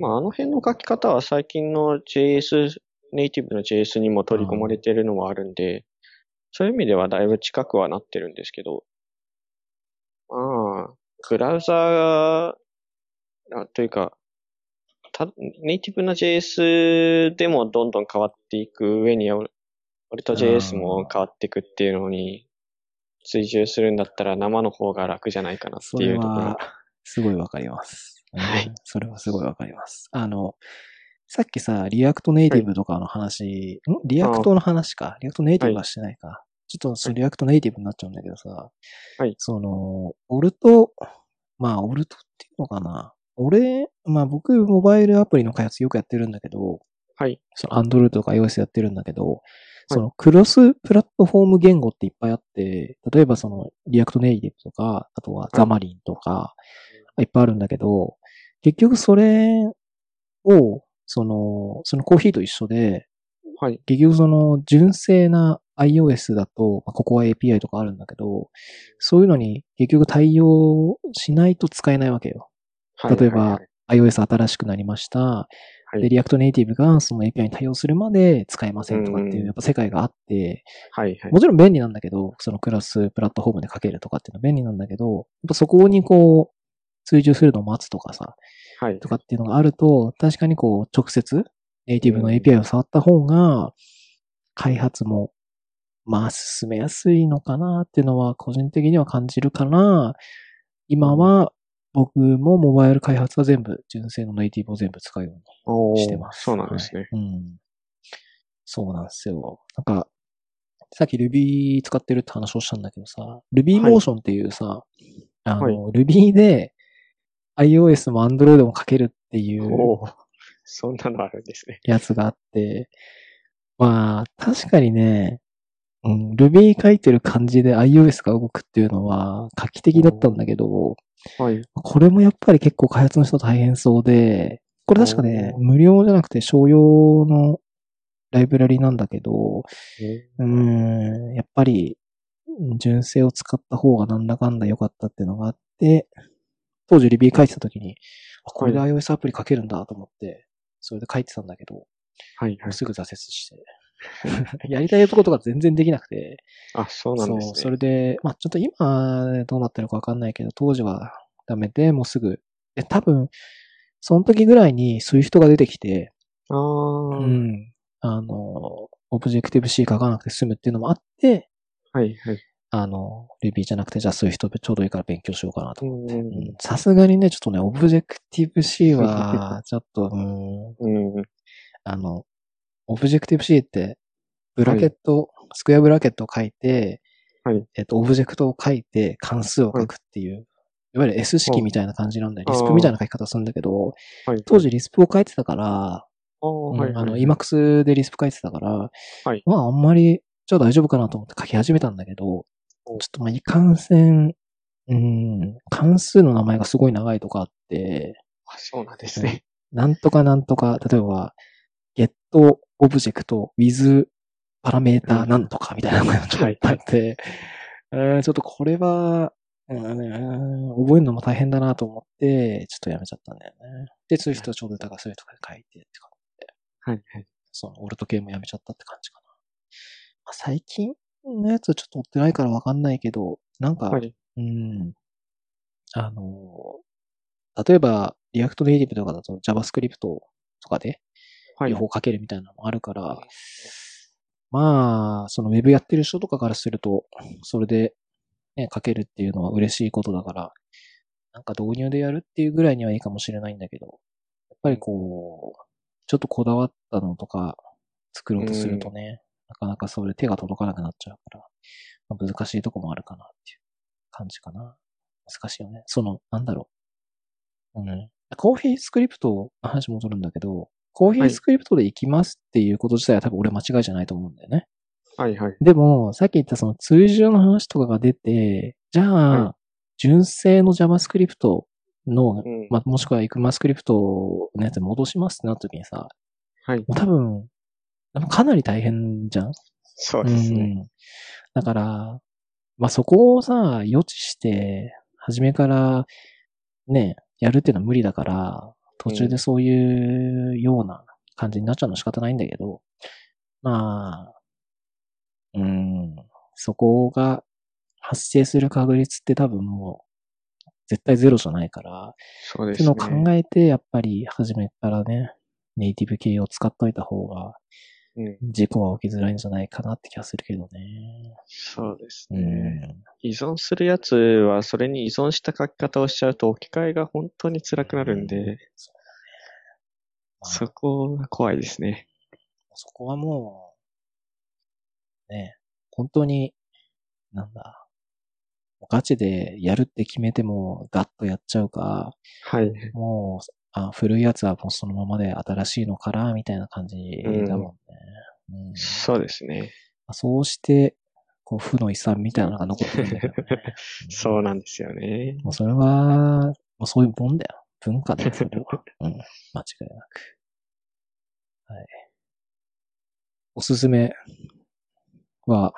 まあ、あの辺の書き方は最近の JS、ネイティブの JS にも取り込まれてるのもあるんで、そういう意味ではだいぶ近くはなってるんですけど、まあ、ブラウザー、というか、たネイティブな JS でもどんどん変わっていく上に、割と JS も変わっていくっていうのに追従するんだったら生の方が楽じゃないかなっていうところ。すごいわかります。はい。それはすごいわかります。あの、さっきさ、 React Native とかの話、はい、ん？ React の話か。 React Native はしてないか。はい、ちょっとその React Native になっちゃうんだけどさ、はい。その、 Alt、まあ、 Alt っていうのかな。俺、まあ僕、モバイルアプリの開発よくやってるんだけど、はい。その Android とか iOS やってるんだけど、そのクロスプラットフォーム言語っていっぱいあって、例えばその React Native とか、あとは Xamarin とか、いっぱいあるんだけど、結局それを、その、そのコーヒーと一緒で、はい。結局その純正な iOS だと、まあ、ここは API とかあるんだけど、そういうのに結局対応しないと使えないわけよ。例えば、iOS 新しくなりました。はい、で、 React Native がその API に対応するまで使えませんとかっていう、やっぱ世界があって、はいはい、もちろん便利なんだけど、そのクロスプラットフォームで書けるとかっていうのは便利なんだけど、やっぱそこにこう、追従するのを待つとかさ、はい。とかっていうのがあると、確かにこう、直接、ネイティブの API を触った方が、開発も、まあ、進めやすいのかなっていうのは、個人的には感じるから、今は、僕もモバイル開発は全部、純正のネイティブを全部使うようにしてます。そうなんですね、はい、うん。そうなんですよ。なんか、さっき Ruby 使ってるって話をしたんだけどさ、Ruby Motion っていうさ、はい、あの、はい、Ruby で iOS も Android も書けるっていう、そんなのあるんですね。やつがあって、まあ、確かにね、うん、Ruby 書いてる感じで iOS が動くっていうのは画期的だったんだけど、はい。これもやっぱり結構開発の人大変そうで、これ確かね、無料じゃなくて商用のライブラリなんだけど、うん、やっぱり純正を使った方がなんだかんだ良かったっていうのがあって、当時リビー書いてた時に、あ、これで iOS アプリ書けるんだと思って、それで書いてたんだけど、はいはい。すぐ挫折して。やりたいことが全然できなくて。あ、そうなんですね。そう、それで、まあちょっと今どうなってるかわかんないけど、当時はダメで、もうすぐ。で、多分、その時ぐらいにそういう人が出てきて、ああ、うん。あの、オブジェクティブ C 書かなくて済むっていうのもあって、はいはい。あの、Ruby じゃなくて、じゃあそういう人ちょうどいいから勉強しようかなと。うんうんさすがにね、ちょっとね、 Objective-C は、ちょっと、うん、うん。あの、 Objective-C って、ブラケット、スクエアブラケットを書いて、はいえっと、オブジェクトを書いて関数を書くっていう、いわゆる S 式みたいな感じなんだよ。 Lisp みたいな書き方するんだけど、はい。当時 Lisp を書いてたから、あの、はい。Emacs でリスプ書いてたから、はいまあ、あんまり、じゃあ大丈夫かなと思って書き始めたんだけど、ちょおっとまあ、いかんせん、うん、関数の名前がすごい長いとかあって、あそうなんですね。なんとかなんとか、例えば、get object with パラメータなんとかみたいなのがちょっとあって、えーちょっとこれは、うんうん覚えるのも大変だなと思って、ちょっとやめちゃったんだよね。で、そういう人はちょうどだからそういうとかで書いてって感じはいはい。その、オルト系もやめちゃったって感じかな。まあ、最近のやつちょっと追ってないからわかんないけど、なんか、はい。うん。あの、例えば、 React Native とかだと JavaScript とかで、はい。両方書けるみたいなのもあるから、まあ、その Web やってる人とかからすると、それで、ね、書けるっていうのは嬉しいことだから、なんか導入でやるっていうぐらいにはいいかもしれないんだけど、やっぱりこう、ちょっとこだわったのとか作ろうとするとね、なかなかそれ手が届かなくなっちゃうから、まあ、難しいとこもあるかなっていう感じかな。難しいよね。その、なんだろう。うん。コーヒースクリプト、話戻るんだけど、コーヒースクリプトで行きますっていうこと自体は多分俺間違いじゃないと思うんだよね。はいはい。でも、さっき言ったその通常の話とかが出て、じゃあ、は純正の JavaScript の、うんまあ、もしくは ECMAScript のやつに戻しますってなった時にさ、はい。多分かなり大変じゃん？そうですね。うん。だから、まあ、そこをさ、予知して、初めから、ね、やるっていうのは無理だから、途中でそういうような感じになっちゃうのは仕方ないんだけど、まあ、うん、そこが発生する確率って多分もう、絶対ゼロじゃないから、そうですね。っていうのを考えて、やっぱり初めからね、ネイティブ系を使っといた方が、うん。事故は起きづらいんじゃないかなって気がするけどね。そうですうね。ん。依存するやつは、それに依存した書き方をしちゃうと、置き換えが本当に辛くなるんで、そうだね。そこが怖いですね。そこはもう、ね、本当に、なんだ、ガチでやるって決めてもガッとやっちゃうか、はい。もう、あ古いやつはもうそのままで新しいのから、みたいな感じだもんね。うんそうですね。そうして、こう、負の遺産みたいなのが残ってるね。そうなんですよね。もうそれは、もうそういうもんだよ。文化だよ、それは。うん。間違いなく。はい。おすすめは、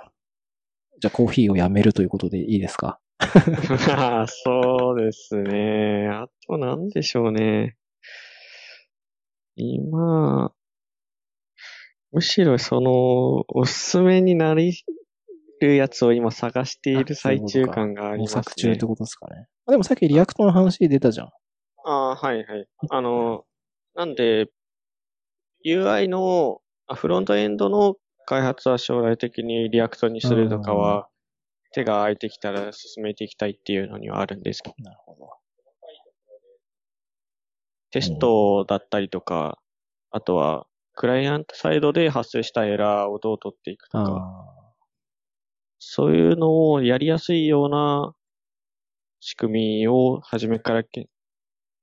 じゃあコーヒーをやめるということでいいですか？そうですね。あと何でしょうね。今、むしろその、おすすめになりうるやつを今探している最中感がありますね。模索中ってことですかね。でもさっき React の話出たじゃん。ああ、はいはい。あの、なんで、UI の、あフロントエンドの開発は将来的に React にするとかは、手が空いてきたら進めていきたいっていうのにはあるんですけど、なるほど。テストだったりとか、あとは、クライアントサイドで発生したエラーをどう取っていくとか、あそういうのをやりやすいような仕組みを初めからけ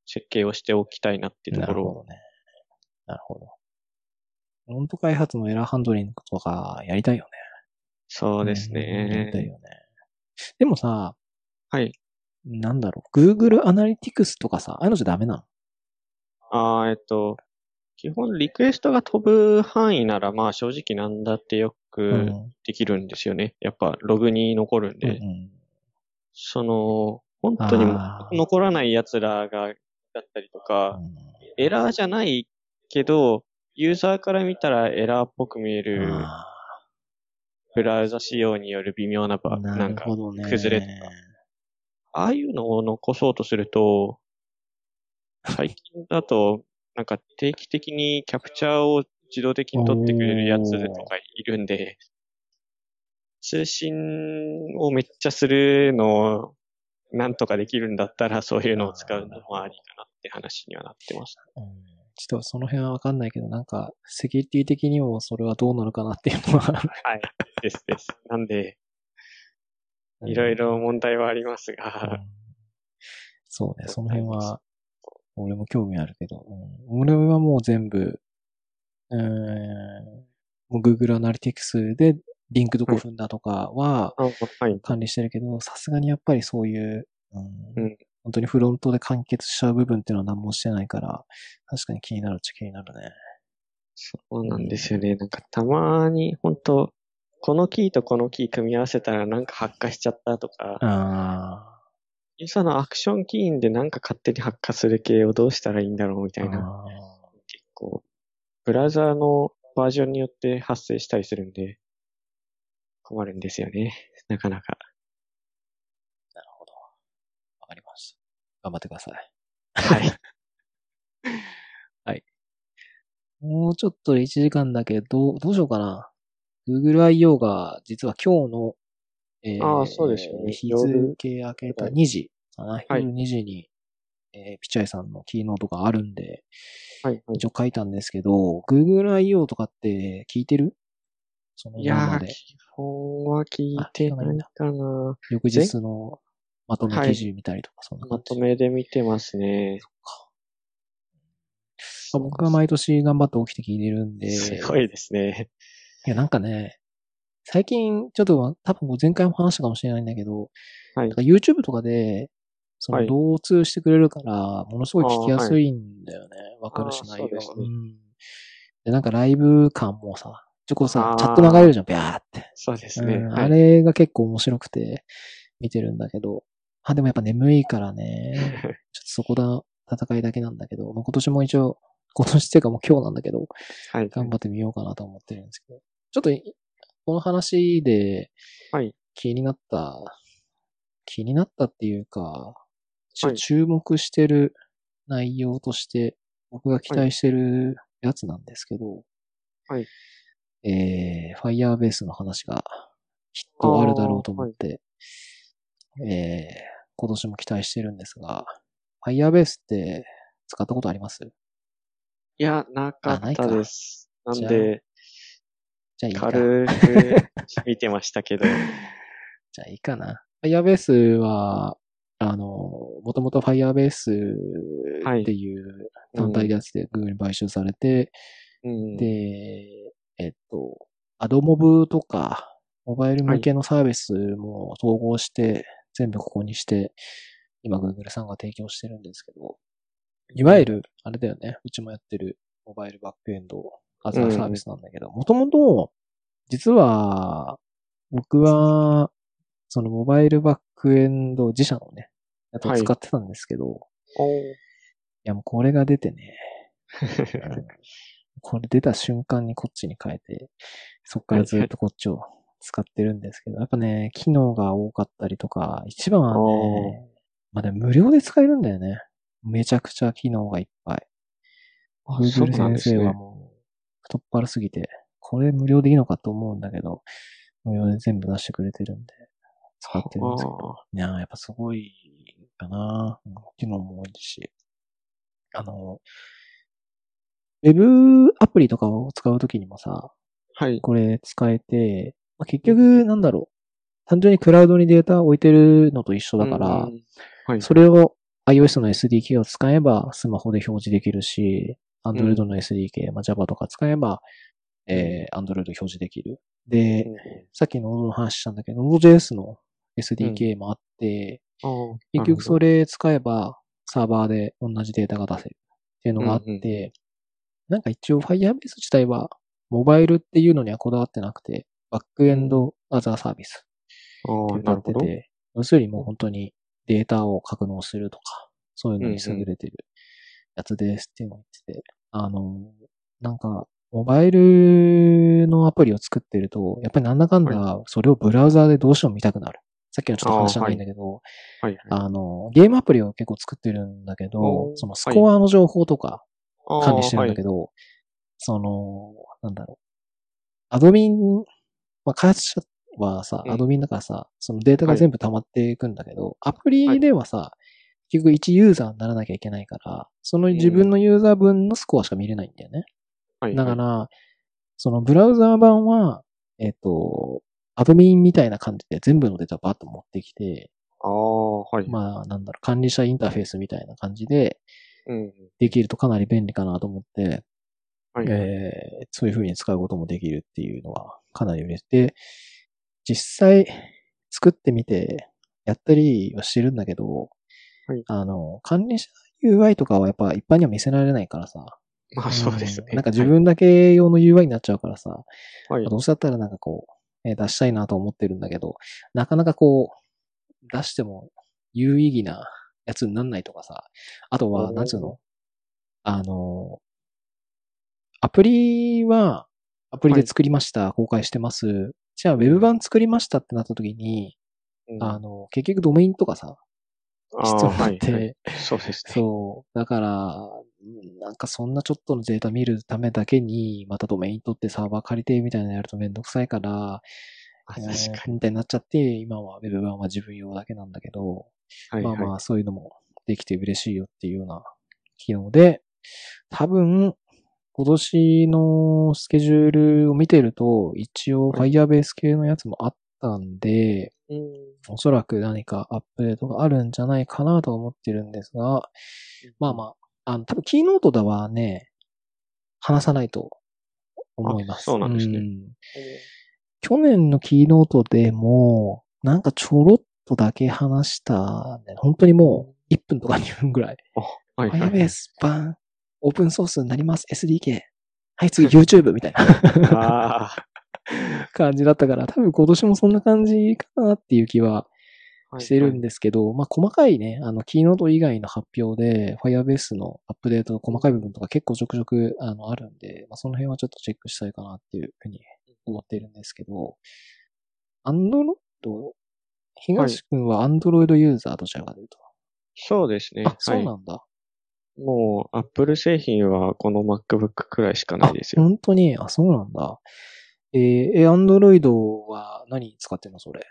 設計をしておきたいなっていあ、うところをなるほどね。なるほど。フロント開発のエラーハンドリングとかやりたいよね。そうですうんやりたいね。よね。でもさ、はい。なんだろう、Google Analytics とかさ、ああいうのじゃダメなの？あーえっと、基本リクエストが飛ぶ範囲ならまあ正直なんだってよくうんできるんですよね。やっぱログに残るんで。うんその、本当に残らない奴らが、だったりとか、うんエラーじゃないけど、ユーザーから見たらエラーっぽく見える、あブラウザ仕様による微妙なバあ、ななんか。崩れとかああいうのを残そうとすると、最近だと、なんか定期的にキャプチャーを自動的に取ってくれるやつとかいるんで、通信をめっちゃするのをなんとかできるんだったらそういうのを使うのもありかなって話にはなってます。うんちょっとその辺はわかんないけど、なんか、セキュリティ的にもそれはどうなのかなっていうのは、はい。ですです。なんで、いろいろ問題はありますうが、んそうね、その辺は、俺も興味あるけど、うん俺はもう全部、うーん、もう Google Analytics でリンクどこ踏んだとかは。管理してるけど、さすがにやっぱりそういう、うんうん本当にフロントで完結しちゃう部分っていうのは何もしてないから、確かに気になるっちゃ気になるね。そうなんですよね。なんかたまに、本当このキーとこのキー組み合わせたらなんか発火しちゃったとか、あユーザーのアクションキーでなんか勝手に発火する系をどうしたらいいんだろうみたあ。いな、あ結構、ブラウザーのバージョンによって発生したりするんで、困るんですよね。なかなか。なるほど。わかりました。頑張ってください。はい。もうちょっと1時間だけど、どうしようかな。Google I.O. が実は今日の、えああそうですよね日付明けた2時かな。はい夜2時に、えーピチャイさんのキーノートがあるんで、はい。はい一応書いたんですけど、Google I.O. とかって聞いてる？そのいやー、ままで。基本は聞いてないかな。翌日のまとめ記事見たりとか、そんな感じ。まとめで見てますね。まあ僕は毎年頑張って起きて聞いてるんで、すごいですね。いや、なんかね、最近、ちょっと多分前回も話したかもしれないんだけど、はい YouTube とかで、そのはい同通してくれるから、ものすごい聞きやすいんだよね。わ、かるしあー内容が。そうねん。で、なんかライブ感もさ、ちょこうさチャット流れるじゃん、ビャーって。そうですね。うんはいあれが結構面白くて見てるんだけど、あ、でもやっぱ眠いからね、ちょっとそこだ、戦いだけなんだけど、まあ、今年も一応、今年っていうかもう今日なんだけど、はい。頑張ってみようかなと思ってるんですけど。ちょっとい、この話ではい。気になった、気になったっていうか、ちょはい注目してる内容として、僕が期待してるやつなんですけど、はい。えー、Firebase の話がきっとあるだろうと思って、えー、今年も期待してるんですが、Firebase って使ったことあります？いや、なかったです。なんで、じゃあいいか。軽く見てましたけど。じゃあいいかな。Firebase は、あの、もともと Firebase はいっていう単体のやつで Google に買収されて、うん、で、えっと、AdMob とか、モバイル向けのサービスも統合して、全部ここにして、今 Google さんが提供してるんですけど、いわゆる、あれだよね、うちもやってるモバイルバックエンドアザーサービスなんだけど、もともと、実は、僕は、そのモバイルバックエンド自社のね、やつを使ってたんですけど、い、おーやもうこれが出てね、う んこれ出た瞬間にこっちに変えて、そっからずっとこっちを使ってるんですけど、やっぱね、機能が多かったりとか、一番はね、まあでも無料で使えるんだよね。めちゃくちゃ機能がいっぱい。Google 先生はもう、太っ腹すぎて、これ無料でいいのかと思うんだけど、無料で全部出してくれてるんで、使ってるんですけど。いやーやっぱすごいかな。うん機能も多いし。あの、ウェブアプリとかを使うときにもさ、はい。これ使えて、まあ、結局、なんだろう。単純にクラウドにデータを置いてるのと一緒だから、はい。それを iOS の SDK を使えばスマホで表示できるし、Android の SDK、まあ、Java とか使えば、えー、Android 表示できる。で、うん。さっき Node の話したんだけど、Node.js の SDK もあって、あー結局それ。れ使えばサーバーで同じデータが出せるっていうのがあって、うんうんなんか一応 Firebase 自体はモバイルっていうのにはこだわってなくて、バックエンドアザーサービスってな。ってて、要するにもう本当にデータを格納するとか、そういうのに優れてるやつですっていうのを言ってて、あの、なんか、モバイルのアプリを作ってると、やっぱりなんだかんだ、それをブラウザーでどうしても見たくなる。さっきのちょっと話じゃないんだけど、はい。はい。あの、ゲームアプリを結構作ってるんだけどそのスコアの情報とか管理してるんだけど、その、なんだろう。アドミン、まあ、開発者はさ、うん。アドミンだからさ、そのデータが全部溜まっていくんだけど、アプリではさ、結局1ユーザーにならなきゃいけないから、その自分のユーザー分のスコアしか見れないんだよね。はい。だから、そのブラウザー版は、えっ、と、アドミンみたいな感じで全部のデータをバーッと持ってきて、ああ、はい。まあ、なんだろう、管理者インターフェースみたいな感じでうん。できるとかなり便利かなと思って、はい。えーそういう風に使うこともできるっていうのはかなり嬉しい。で、実際作ってみてやったりはしてるんだけど、はい。あの、管理者 UI とかはやっぱ一般には見せられないからさ。まあそうですね。ん。なんか自分だけ用の UI になっちゃうからさ、はい。どうせだったらなんかこう、えー出したいなと思ってるんだけど、なかなかこう、出しても有意義なやつになんないとかさ、あとは、なんつうの？あの、アプリは、アプリで作りました、公開してます。じゃあ、ウェブ版作りましたってなった時に、うん。あの、結局ドメインとかさ、あ必要になっーはいはいて、そうですね。そう。だから、うんなんかそんなちょっとのデータ見るためだけに、またドメイン取ってサーバー借りてみたいなのやるとめんどくさいから、あ確えーかに。みたいになっちゃって、今は Web 版は自分用だけなんだけど、はいはい。まあまあそういうのもできて嬉しいよっていうような機能で、多分、今年のスケジュールを見てると、一応はい Firebase 系のやつもあったんで、うん。おそらく何かアップデートがあるんじゃないかなとは思ってるんですが、まあまあ、あの、多分キーノートではね、話さないと思います。あそうなんですね。ん。去年のキーノートでも、なんかちょろっとだけ話した、ね、本当にもう1分とか2分ぐらい。あ、はいはい。Firebase 版、オープンソースになります、SDK。はい、次 YouTube みたいな。ああ、感じだったから、多分今年もそんな感じかなっていう気ははいしてるんですけど、まあ細かいね、あの、キーノート以外の発表で、Firebase のアップデートの細かい部分とか結構ちょくちょく、あの、あるんで、まあその辺はちょっとチェックしたいかなっていうふうに思っているんですけど、Android? 東くんは Android ユーザーどちらかというと。そうですね。あ、そうはなんだ。い。もう、Apple 製品はこの MacBook くらいしかないですあ、よ。本当に、あ、そうなんだ。えー、え、Android は何使ってんの？それ。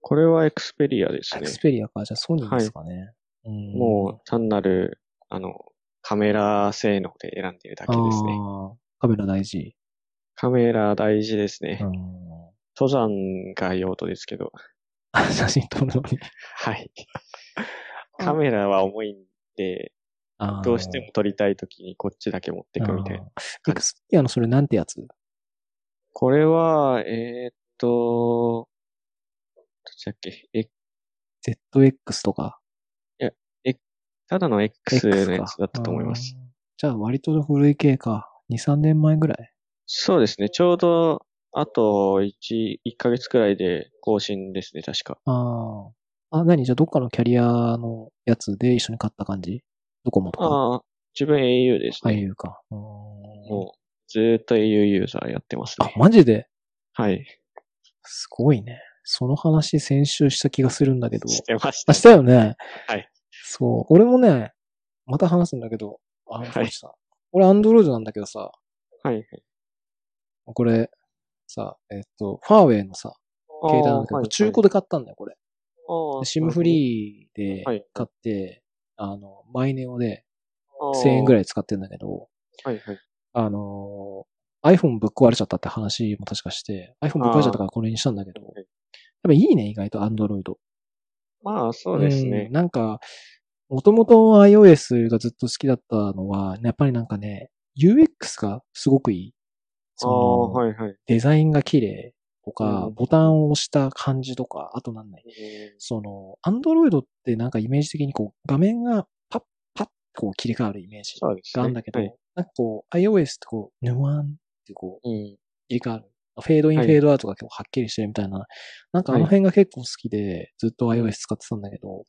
これは Xperia ですね。Xperia か。じゃあソニーですかね。うんもう、単なる、あの、カメラ性能で選んでいるだけですね。カメラ大事。カメラ大事ですね。うん。登山が用途ですけど。あ写真撮るのに。はい。カメラは重いんで、どうしても撮りたいときにこっちだけ持ってくみたいな。あー Xperia のそれなんてやつ？これは、えーっと、どっちだっけ？え、?ZX とか？ただの X のやつだったと思います。じゃあ割と古い系か。2、3年前ぐらい？そうですね。ちょうど、あと1、1ヶ月くらいで更新ですね、確か。ああ。あ、何？じゃあどっかのキャリアのやつで一緒に買った感じ？ドコモとか。ああ、自分 au ですね。いうか。うーんもう、ずーっと au ユーザーやってますあね、。マジで？はい。すごいね。その話先週した気がするんだけど。してました。あ、したよね。はい。そう。俺もね、また話すんだけど、あ、はいた。俺、アンドロイドなんだけどさ、はいはい。これ、さ、えっと、ファーウェイのさ、携帯なんだけど、中古で買ったんだよ、これ。シムフリーではい買って、あの、マイネオでー1000円ぐらい。い使ってんだけど、はいはい。あのー、iPhone ぶっ壊れちゃったって話も確かして、iPhone ぶっ壊れちゃったからこれにしたんだけど、やっぱいいね、意外と Android。まあ、そうですんね。なんか、もともと iOS がずっと好きだったのは、やっぱりなんかね、UX がすごくいい。その、はいはい。デザインが綺麗とか、うんボタンを押した感じとか、あとなんない。その、アンドロイドってなんかイメージ的にこう、画面がパッパッこう切り替わるイメージ。があるんだけど、はいなんかこう、iOS ってこう、ヌワンってこう、うん。切り替わる。フェードイン、はいフェードアウトが結構はっきりしてるみたいな。なんかあの辺が結構好きで、ずっと iOS 使ってたんだけど、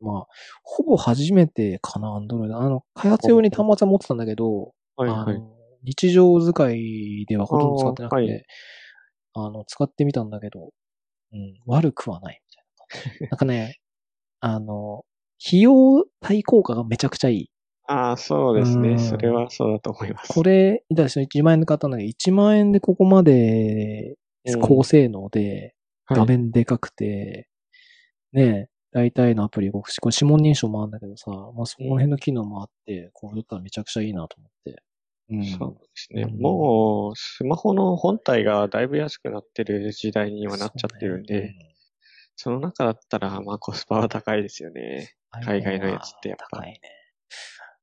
まあ、ほぼ初めてかな、アンドロイド。あの、開発用に端末は持ってたんだけど、あはいはい。の日常使いではほとんど使ってなくて、あーはいあの、使ってみたんだけど、うん、悪くはないみたいな。なんかね、あの、費用対効果がめちゃくちゃいい。ああ、そうですね。うんそれはそうだと思います。これ、いたでしょ ?1 万円で買ったんだけど、1万円でここまでうん高性能で、はい画面でかくて、ね大体のアプリ動くし、これ指紋認証もあるんだけどさ、まあそこら辺の機能もあって、これだったらめちゃくちゃいいなと思って。うん。そうですね。うんもう、スマホの本体がだいぶ安くなってる時代にはなっちゃってるんで、そ,、の中だったら、まあコスパは高いですよね。うん海外のやつってやっぱ高いね。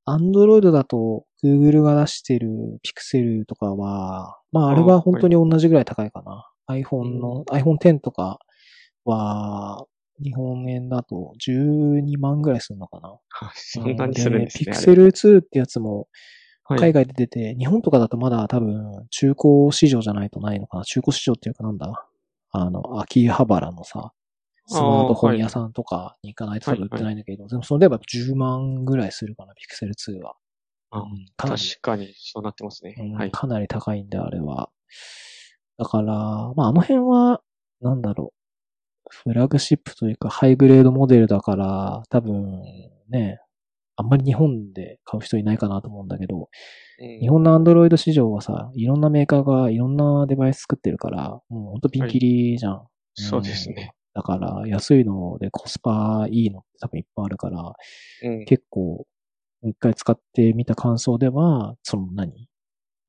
アンドロイドだと、Google が出してる Pixel とかは、まああれは本当に同じぐらい高いかな。iPhone の、iPhone X とかは、日本円だと12万ぐらいするのかな。あそんなにするんですね。Pixel 2ってやつもはい海外で出て、日本とかだとまだ多分中古市場じゃないとないのかな。中古市場っていうかなんだあの、秋葉原のさ、スマートフォン屋さんとかに行かないと多分売ってないんだけど、でもそれでは10万ぐらいするかな、Pixel 2は。あうんか確かにそうなってますね。うんはい。かなり高いんで、あれは。だから、まあ、あの辺は、なんだろう。フラグシップというか、ハイグレードモデルだから、多分、ね、あんまり日本で買う人いないかなと思うんだけど、うん日本のアンドロイド市場はさ、いろんなメーカーがいろんなデバイス作ってるから、もうほんとピンキリじゃん。そうですね。だから、安いのでコスパいいのって多分いっぱいあるから、うん。結構、一回使ってみた感想では、その何？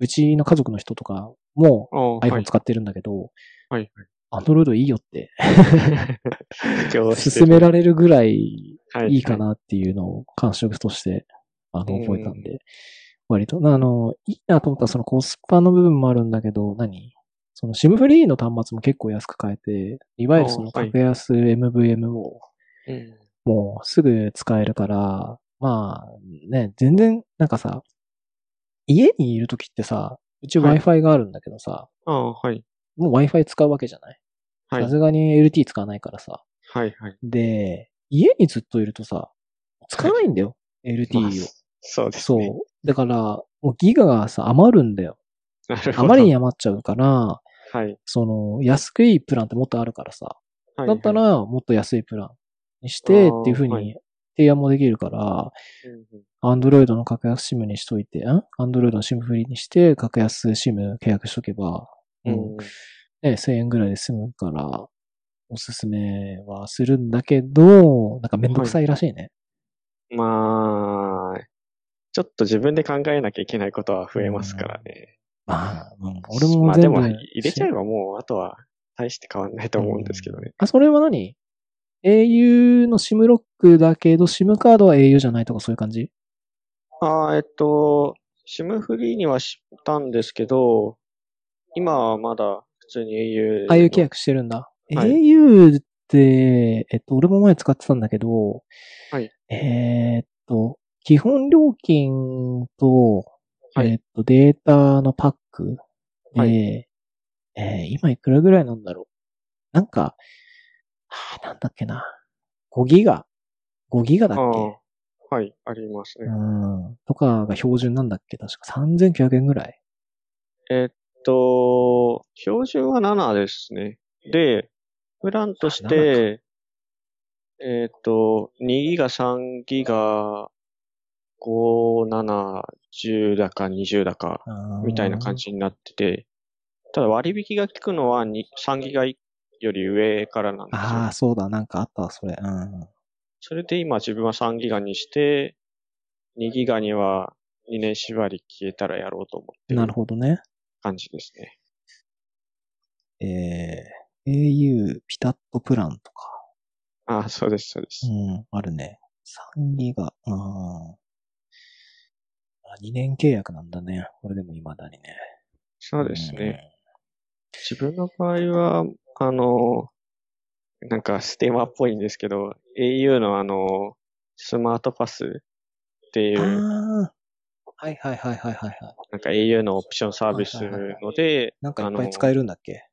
うちの家族の人とかも iPhone い。使ってるんだけど、はい。Android いいよって。今日勧められるぐらいい。はいかなっていうのを感触として、あの、うん。覚えたんで、割と、あの、いいなと思ったらそのコスパの部分もあるんだけど、何？その SIM フリーの端末も結構安く買えて、いわゆるその格安 MVM をうんもうすぐ使えるから、まあね、全然なんかさ、家にいるときってさ、うちはい Wi-Fi があるんだけどさ、ああ、はい。もう Wi-Fi 使うわけじゃない？はい。さすがに LT 使わないからさ。はい。はい。で、家にずっといるとさ、使わないんだよ。LT を。まあそうですそうね。。だから、もうギガがさ、余るんだよ。なるほど。あまりに余っちゃうから、はい。その、安くいいプランってもっとあるからさ。はい。だったはい、ら、もっと安いプランにして、っていう風はいに提案もできるから、アンドロイドの格安 SIM にしといて、ん？アンドロイドの SIM フリーにして、格安 SIM 契約しとけば、ううんん。ね、1000円ぐらいで済むから、おすすめはするんだけど、なんかめんどくさいらしいね。まあ、ちょっと自分で考えなきゃいけないことは増えますからね。まあ、うん、俺もまあでも入れちゃえばもう、あとは大して変わんないと思うんですけどね。あ、それは何 ?au の SIM ロックだけど、SIM カードは au じゃないとかそういう感じ？ああ、えっと、SIM フリーにはしたんですけど、今はまだ普通に au の。au 契約してるんだ。はい au って、えっと、俺も前使ってたんだけど、はいえーっと、基本料金と、はいえーっと、データのパックで、はえー今いくらぐらいなんだろう？なんか、はあ、なんだっけな。5ギガ ?5 ギガだっあけ？あはい、ありますね。うん。とかが標準なんだっけ？確か3900円ぐらい？えっと、標準は7ですね。で、プランとしあて、えっと、2ギガ、3ギガ、5、7、10だか20だか、みたいな感。じになってて、ただ割引が効くのはに3ギガより上からなんですよ。ああ、そうだ。なんかあったわ、それ。うん。それで今自分は3ギガにして、2ギガには2年縛り消えたらやろうと思ってなるるほどね。感じですね。えー、au ピタッとプランとか。ああ、そうです、そうです。うん、あるね。3ギガ。うん。あ2年契約なんだね。これでも未だにね。そうですね。自分の場合は、あの、なんかステマっぽいんですけど、au のあの、スマートパスっていう。はいはいはいはいはいはい。なんか au のオプションサービスので、なんかいっぱい使えるんだっけ？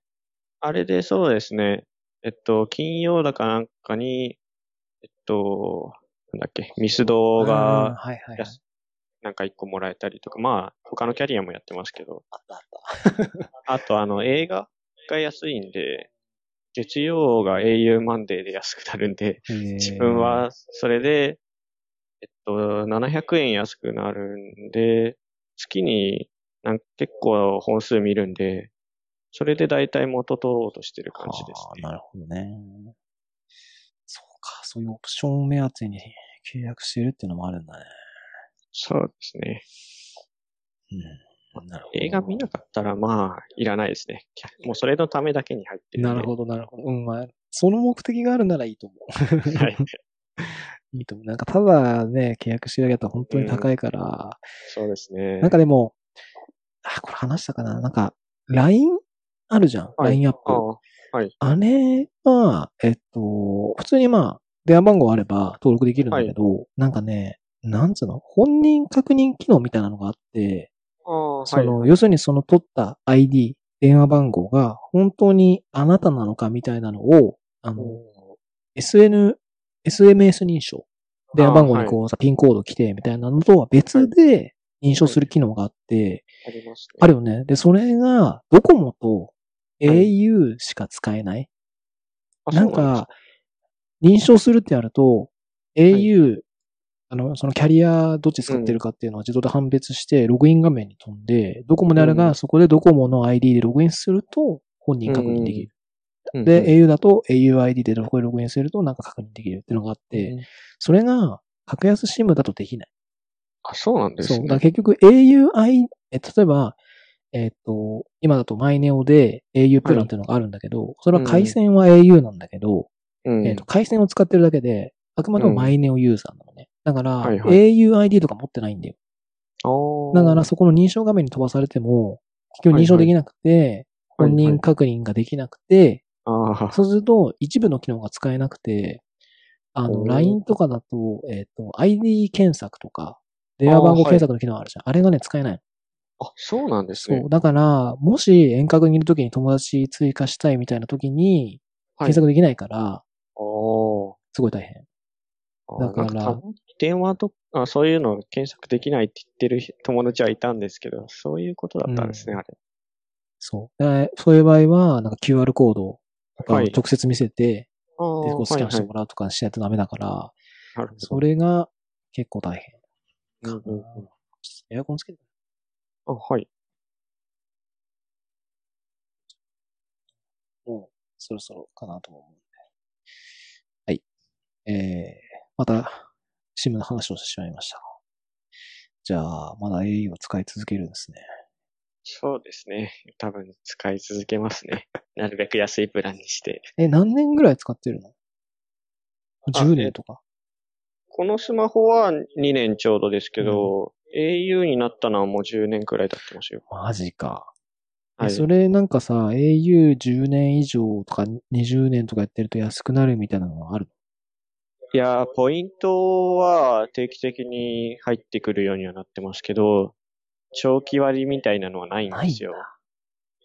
あれでそうですね。えっと、金曜だかなんかに、えっと、なんだっけ、ミスドがはいはいはい。安なんか1個もらえたりとか、まあ、他のキャリアもやってますけど。あったあった。あと、あの、映画が安いんで、月曜が au マンデーで安くなるんで、自分はそれで、えっと、700円安くなるんで、月になん結構本数見るんで、それで大体元取ろうとしてる感じですね。なるほどね。そうか、そういうオプション目当てに契約してるっていうのもあるんだね。そうですね。うん。なるほど。映画見なかったら、まあ、いらないですね。もうそれのためだけに入ってる。なるほど、なるほど。うん、まあ、その目的があるならいいと思う。はい。いいと思う。なんか、ただね、契約してるだけだと本当に高いから、うん、そうですね。なんかでも、あ、これ話したかななんか、LINE あるじゃん。はい、LINE アップ。はい。あれは、えっと、普通にまあ、電話番号あれば登録できるんだけど、はい、なんかね、なんつうの？本人確認機能みたいなのがあって、その、はい、要するにその取った ID、電話番号が本当にあなたなのかみたいなのを、あの、SN、SMS 認証。電話番号にこうさ、ピンコード来てみたいなのとは別で認証する機能があって、ありま。あるよね。で、それが、ドコモと au しか使えない。なんか、認証するってやると、au あの、そのキャリアどっち使ってるかっていうのは自動で判別して、ログイン画面に飛んで、ドコモであれば、そこでドコモの ID でログインすると、本人確認できる。で、au だと auID でどこでログインするとなんか確認できるっていうのがあって、それが、格安 SIM だとできない。あ、そうなんですね。そう。だ結局 auI、え、例えば、えっ、と、今だとマイネオで au プランっていうのがあるんだけど、それは回線は au なんだけど、えっ、と、回線を使ってるだけで、あくまでもマイネオユーザーなのね。だから、はいはい、auID とか持ってないんだよ。だからそこの認証画面に飛ばされても、結局認証できなくて、はいはい、本人確認ができなくて、はいはい、そうすると一部の機能が使えなくて、あの、LINE とかだと、えっ、ー、と、ID 検索とか、電話番号検索の機能あるじゃん。あ,、れがね、使えないあ、そうなんですね。そう。だから、もし遠隔にいるときに友達追加したいみたいなときに、検索できないから、はい、すごい大変。だから、電話とか、そういうの検索できないって言ってる友達はいたんですけど、そういうことだったんですね、うん、あれ。そう。そういう場合は、なんか QR コードを直接見せて、はい、で、こうスキャンしてもらうとかしないとダメだから、はいはい、それが結構大変。うんうんうん、エアコンつけてあ、はい。もう、そろそろかなと思うんで。はい。えー、また、SIM の話をしてしまいました。じゃあ、まだ au を使い続けるんですね。そうですね。多分使い続けますね。なるべく安いプランにして。え、何年ぐらい使ってるの ?10 年とか？このスマホは2年ちょうどですけど、うん、au になったのはもう10年くらい経ってますよ。マジか。はい、それなんかさ、au10 年以上とか20年とかやってると安くなるみたいなのはあるいや、ポイントは定期的に入ってくるようにはなってますけど、長期割みたいなのはないんですよ。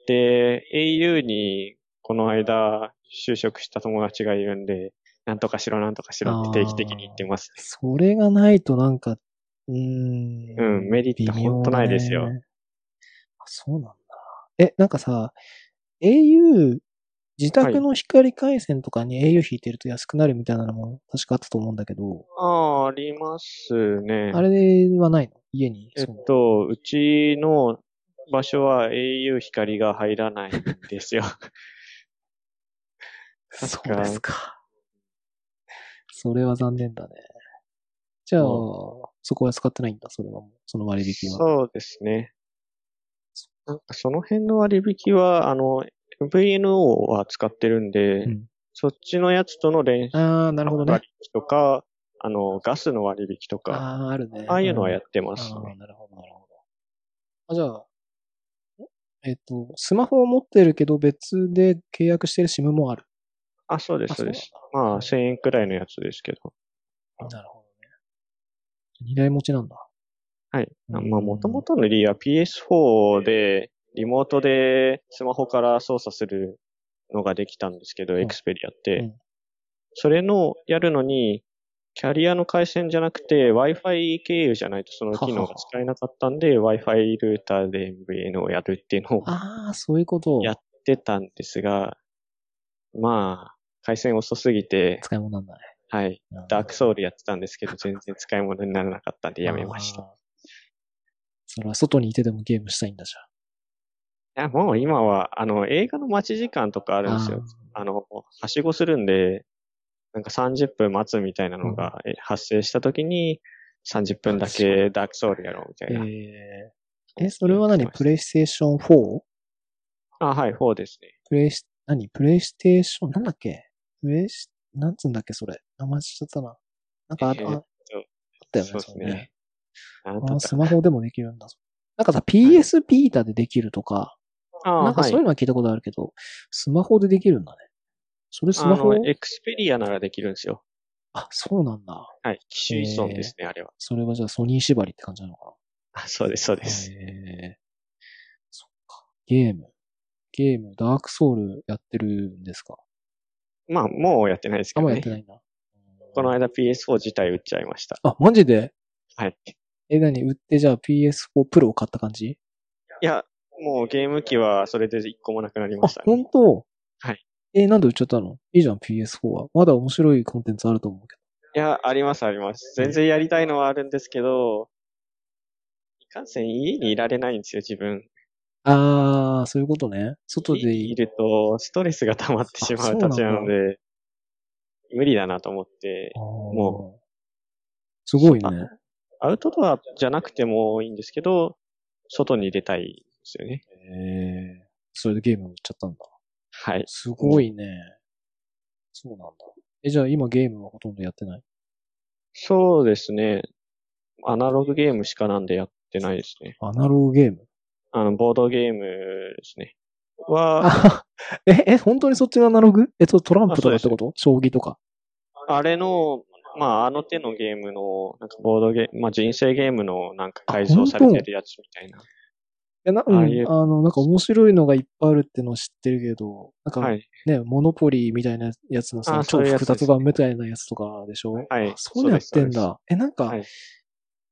で、au にこの間就職した友達がいるんで、なんとかしろなんとかしろって定期的に言ってます、ね、それがないとなんか、うん。うん、メリットほんとないですよ。あ、そうなんだ。え、なんかさ、au 自宅の光回線とかに au 引いてると安くなるみたいなのも確かあったと思うんだけど。ああ、ありますね。あれはないの？家に？えっと、うちの場所は au 光が入らないんですよ。そうですか。それは残念だね。じゃあ、そこは使ってないんだ、それはもう、その割引は。そうですね。なんかその辺の割引は、あの、VNO は使ってるんで、うん、そっちのやつとの連ああ、なるほどね。割引とか、あの、ガスの割引とか、ああ、あるね。ああいうのはやってますね。なるほど、なるほど。あ、じゃあ、えっと、スマホを持ってるけど別で契約してる SIM もある。あ、そうです、そうです。まあ、1000円くらいのやつですけど。なるほどね。二台持ちなんだ。はい。まあ、もともとの理由は PS4 で、リモートでスマホから操作するのができたんですけど、エクスペリアって。それのやるのに、キャリアの回線じゃなくて Wi-Fi 経由じゃないとその機能が使えなかったんで Wi-Fi ルーターで MVN をやるっていうのをああ、そういうこと。やってたんですが、まあ、回線遅すぎて、使い物なんだね。はい。ダークソウルやってたんですけど、全然使い物にならなかったんでやめました。それは外にいてでもゲームしたいんだじや、もう今は、あの、映画の待ち時間とかあ。るんですよ。あの、はしごするんで、なんか30分待つみたいなのがえ発生した時に、30分だけダークソウルやろうみたいな。えー、え、それは何？プレイステーション 4? あ、はい、4ですね。プレイス、何？プレイステーション、なんだっけ？プレイス、なんつうんだっけそれ。名前しちゃったな。なんかあ,、えーああったよね、そうですねれね。あスマホでもできるんだ。なんかさ、PS ビータでできるとか、あなんかそういうはい。のは聞いたことあるけど、スマホでできるんだね。それスマホ？エクスペリアならできるんですよ。あ、そうなんだ。はい。機種依存ですね、あれは。それはじゃあソニー縛りって感じなのかあ、そうです、そうなです。へーそっか。ゲーム。ゲーム、ダークソウルやってるんですか？まあ、もうやってないですけあ、もどねうやって。ないんだ。この間 PS4 自体売っちゃいました。あ、マジで？はい。え、何？売ってじゃあ PS4 プロを買った感じ？いや、もうゲーム機はそれで一個もなくなりあました、ね。本当？はい。え、なんで売っちゃったの？いいじゃん、PS4 は。まだ面白いコンテンツあると思うけいや、あります、あります。全然やりたいのはあるんですけど、いかんせん家にいられないんですよ、自分。ど。あー、そういうことね。外でいるとストレスが溜まってしまうたちなので、無理だなと思って、ももう。すごいね。アウトドアじゃなくてもいいんですけど、外に出たいですよね。えー、それでゲーム売っちゃったんだ。はい。すごいね。そうなんだ。え、じゃあ今ゲームはほとんどやってない？そうですね。アナログゲームしかなんでやってないですね。アナログゲーム？あの、ボードゲームですね。は、あ、え、え、本当にそっちのアナログ？えっと、トランプとかってこと？将棋とか。あれの、まあ、あの手のゲームの、なんかボードゲーム、まあ、人生ゲームのなんか改造されてるやつみたいな。えな、うん、あの、なんか面白いのがいっぱいあるってのは知ってるけど、なんかはい。ね、モノポリーみたいなやつのさ、あ超複雑版みたいなやつとかでしょ？はいあそういうのやってんだ。え、なんか、はい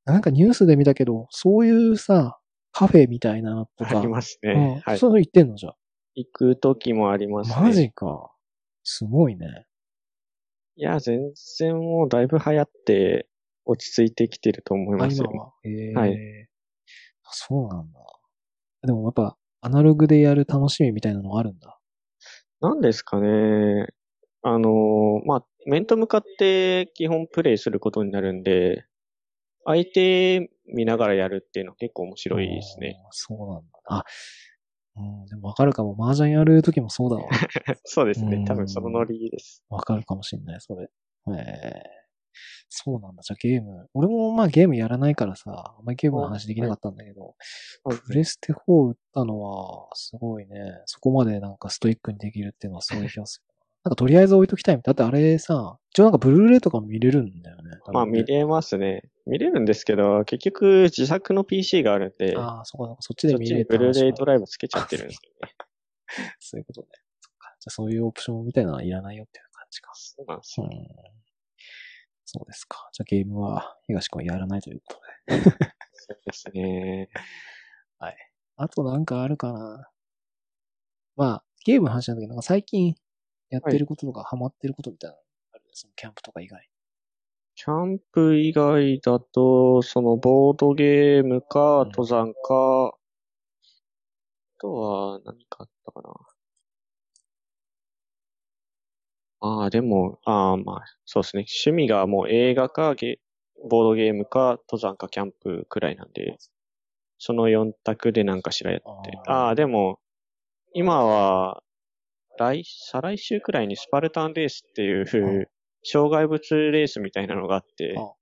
なんかニュースで見たけど、そういうさ、カフェみたいなのとか、ありますうんね。はい。そういうの行ってんのじゃ行く時もありますね。マジか。すごいね。いや、全然もうだいぶ流行って落ち着いてきてると思いあ、ますよ。今は？えーはいそうなんだ。でもやっぱ、アナログでやる楽しみみたいなのがあるんだ。なんですかね。あのーまあ、面と向かって基本プレイすることになるんで、相手見ながらやるっていうのは結構面白いですね。そうなんだ。あ、うん、でもわかるかも。麻雀やるときもそうだわ。そうですねうん。多分そのノリです。わかるかもしんない、それ。えー、そうなんだ。じゃあゲーム。俺もまあゲームやらないからさ、あんまりゲームの話できなかったんだけど、はいプレステ4打ったのは、すごいね。そこまでなんかストイックにできるっていうのはすごい気がする。なんかとりあえず置いときたい。だってあれさ、一応なんかブルーレイとかも見れるんだよね。まあ見れますね。見れるんですけど、結局自作の PC があるんで、ああ、そこ、そっちでそっちに見れるブルーレイドラライブつけちゃってるんですよね。そういうことね。そっか。じゃあそういうオプションみたいなのはいらないよっていう感じか。そうなんですよ。うん。そうですか。じゃあゲームは東君はやらないということで。そうですね。あとなんかあるかな。まあ、ゲームの話なんだけど、なんか最近やってることとかハマってることみたいなのある？ね。そのキャンプとか以外。キャンプ以外だと、そのボードゲームか、うん登山か、あとは何かあったかな。ああ、でも、ああ、まあ、そうですね。趣味がもう映画かゲ、ボードゲームか、登山かキャンプくらいなんで、その4択で何かしらやって。あーああ、でも、今は、来、再来週くらいにスパルタンレースっていう、障害物レースみたいなのがあってあ、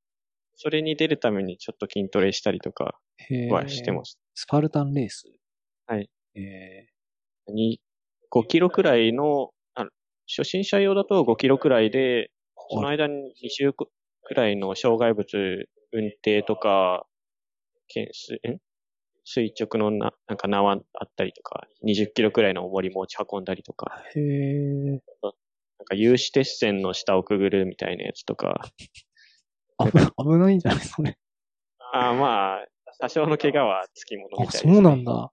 それに出るためにちょっと筋トレしたりとかへはしてます。す。スパルタンレース？はい。えに5キロくらいの、あ初心者用だと5キロくらいで、その間に2週くらいの障害物運転とか、けんすん？垂直のな、なんか縄あったりとか、20キロくらいの重り持ち運んだりとか、ー、へえ。なんか有刺鉄線の下をくぐるみたいなやつとか、危危ないんじゃない？それ。ああ、まあ、多少の怪我はつきものみたいあ、です、ね。そうなんだ。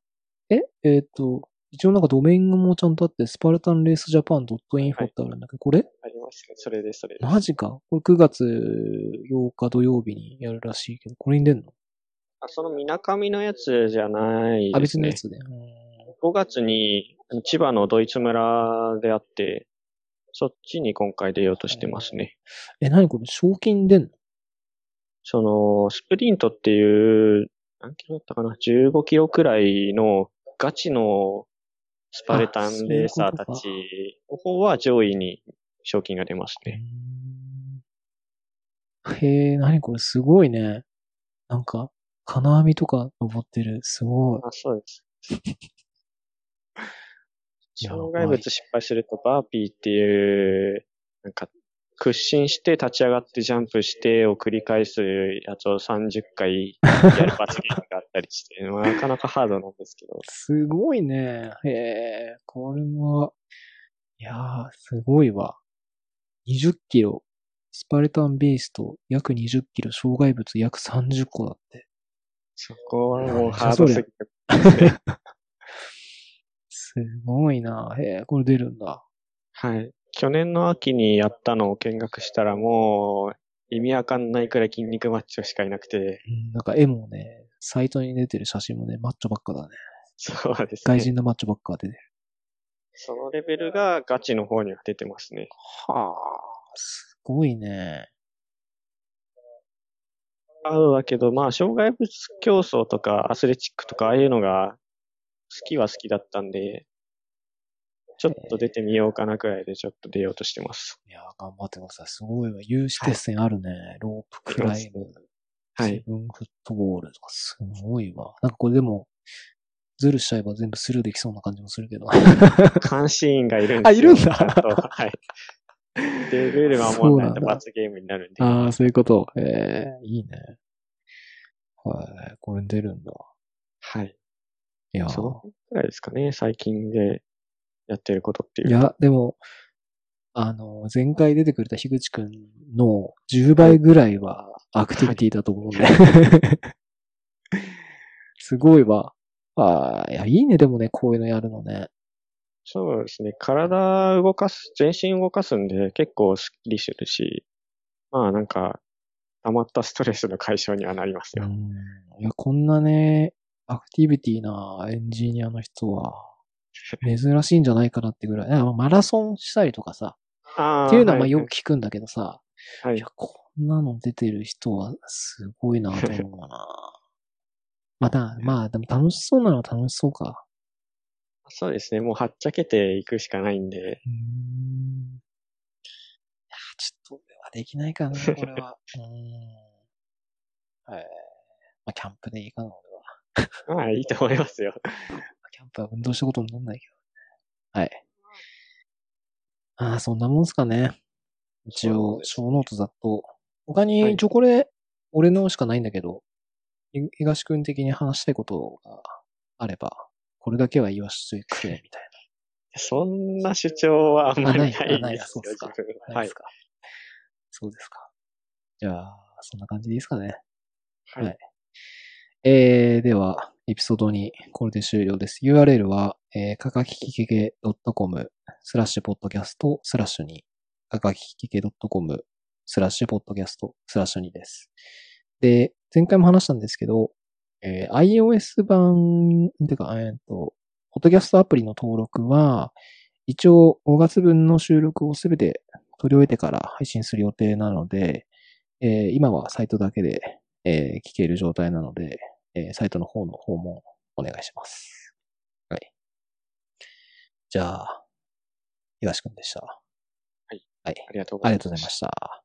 え？えっ、と、一応なんかドメインもちゃんとあって、スパルタンレースジャパン .info ってあるんだけど、これ？ありますね。それです、それです。マジか？これ9月8日土曜日にやるらしいけど、これに出んの？あそのみなかみのやつじゃないあ、ですね別のや。つで。うん5月に千葉のドイツ村であって、そっちに今回出ようとしてますね。え、何これ？賞金出んの？その、スプリントっていう、何キロだったかな ?15 キロくらいのガチのスパルタンレーサーたちの方は上位に賞金が出ますね。へえ、何これすごいね。なんか、金網とか登ってる。すごい。あ、そうです。障害物失敗するとバーピーっていう、なんか、屈伸して立ち上がってジャンプしてを繰り返すやつを30回やる罰ゲームがあったりして、まあなかなかハードなんですけど。すごいね。へえ、これは、いやー、すごいわ。20キロ。スパルタンベースと約20キロ、障害物約30個だって。そこはもうハードすぎて。すごいな。へえ、これ出るんだ。はい。去年の秋にやったのを見学したらもう意味わかんないくらい筋肉マッチョしかいなくて、うん、なんか絵もね、サイトに出てる写真もね、マッチョばっかだね。そうです外ね。人のマッチョばっか出てる。そのレベルがガチの方には出てますね。はあ、すごいね。あるだけど、まあ、障害物競争とかアスレチックとかああいうのが好きは好きだったんで、ちょっと出てみようかなくらいでちょっと出ようとしてます。いや、頑張ってください。すごいわ。有刺鉄線あるね。ロープクライム。はい。セブンフットボールとかすごいわ。なんかこれでも、ズルしちゃえば全部スルーできそうな感じもするけど。監視員がいるんですよ。あいるんだはい。で、ルールが守らないと罰ゲームになるんで。ああ、そういうこと。ええいいね。はい。これに出るんだ。はい。いやーそのくらいですかね、最近でやってることっていう。いや、でも、あの、前回出てくれた樋口くんの10倍ぐらいはアクティビティだと思うんで。すごいわ。ああ、いや、いいね、でもね、こういうのやるのね。そうですね。体動かす、全身動かすんで結構スッキリするし、まあなんか、溜まったストレスの解消にはなりますよ。うん。いや、こんなね、アクティビティなエンジニアの人は、珍しいんじゃないかなってぐらい。マラソンしたりとかさ、っていうのはまあいよく聞くんだけどさ、はいいや、こんなの出てる人はすごいなと思うな。また、まあ、でも楽しそうなのは楽しそうか。そうですね。もうはっちゃけていくしかないんで、うーん。いや、ちょっと俺はできないかな、これは。うーん。はい。まあ、キャンプでいいかな、俺は。まあいいと思いますよ。キャンプは運動したことになんないけど。はい。ああ、そんなもんすかね。一応、小ノートざっと。他はに、いチョコレ、俺のしかないんだけど、ひ東くん的に話したいことがあれば、これだけは言わせてくれ、みたい そんな主張はあんまりないあないあないですよそうっすか。は。はい。そうですか。じゃあ、そんな感じでいいですかね。はいはいえー、では、エピソード2、これで終了です。URL は、えー、かかききけけ .com スラッシュポッドキャストスラッシュ2、かかききけ .com スラッシュポッドキャストスラッシュ2です。で、前回も話したんですけど、えー iOS 版、てか、えっ、と、ポッドキャストアプリの登録は、一応5月分の収録をすべて取り終えてから配信する予定なので、えー今はサイトだけで、えー聞ける状態なので、えーサイトの方の訪問お願いします。はい。じゃあ、東くんでした。はい。はい。ありがとうごあざいます。りがとうございました。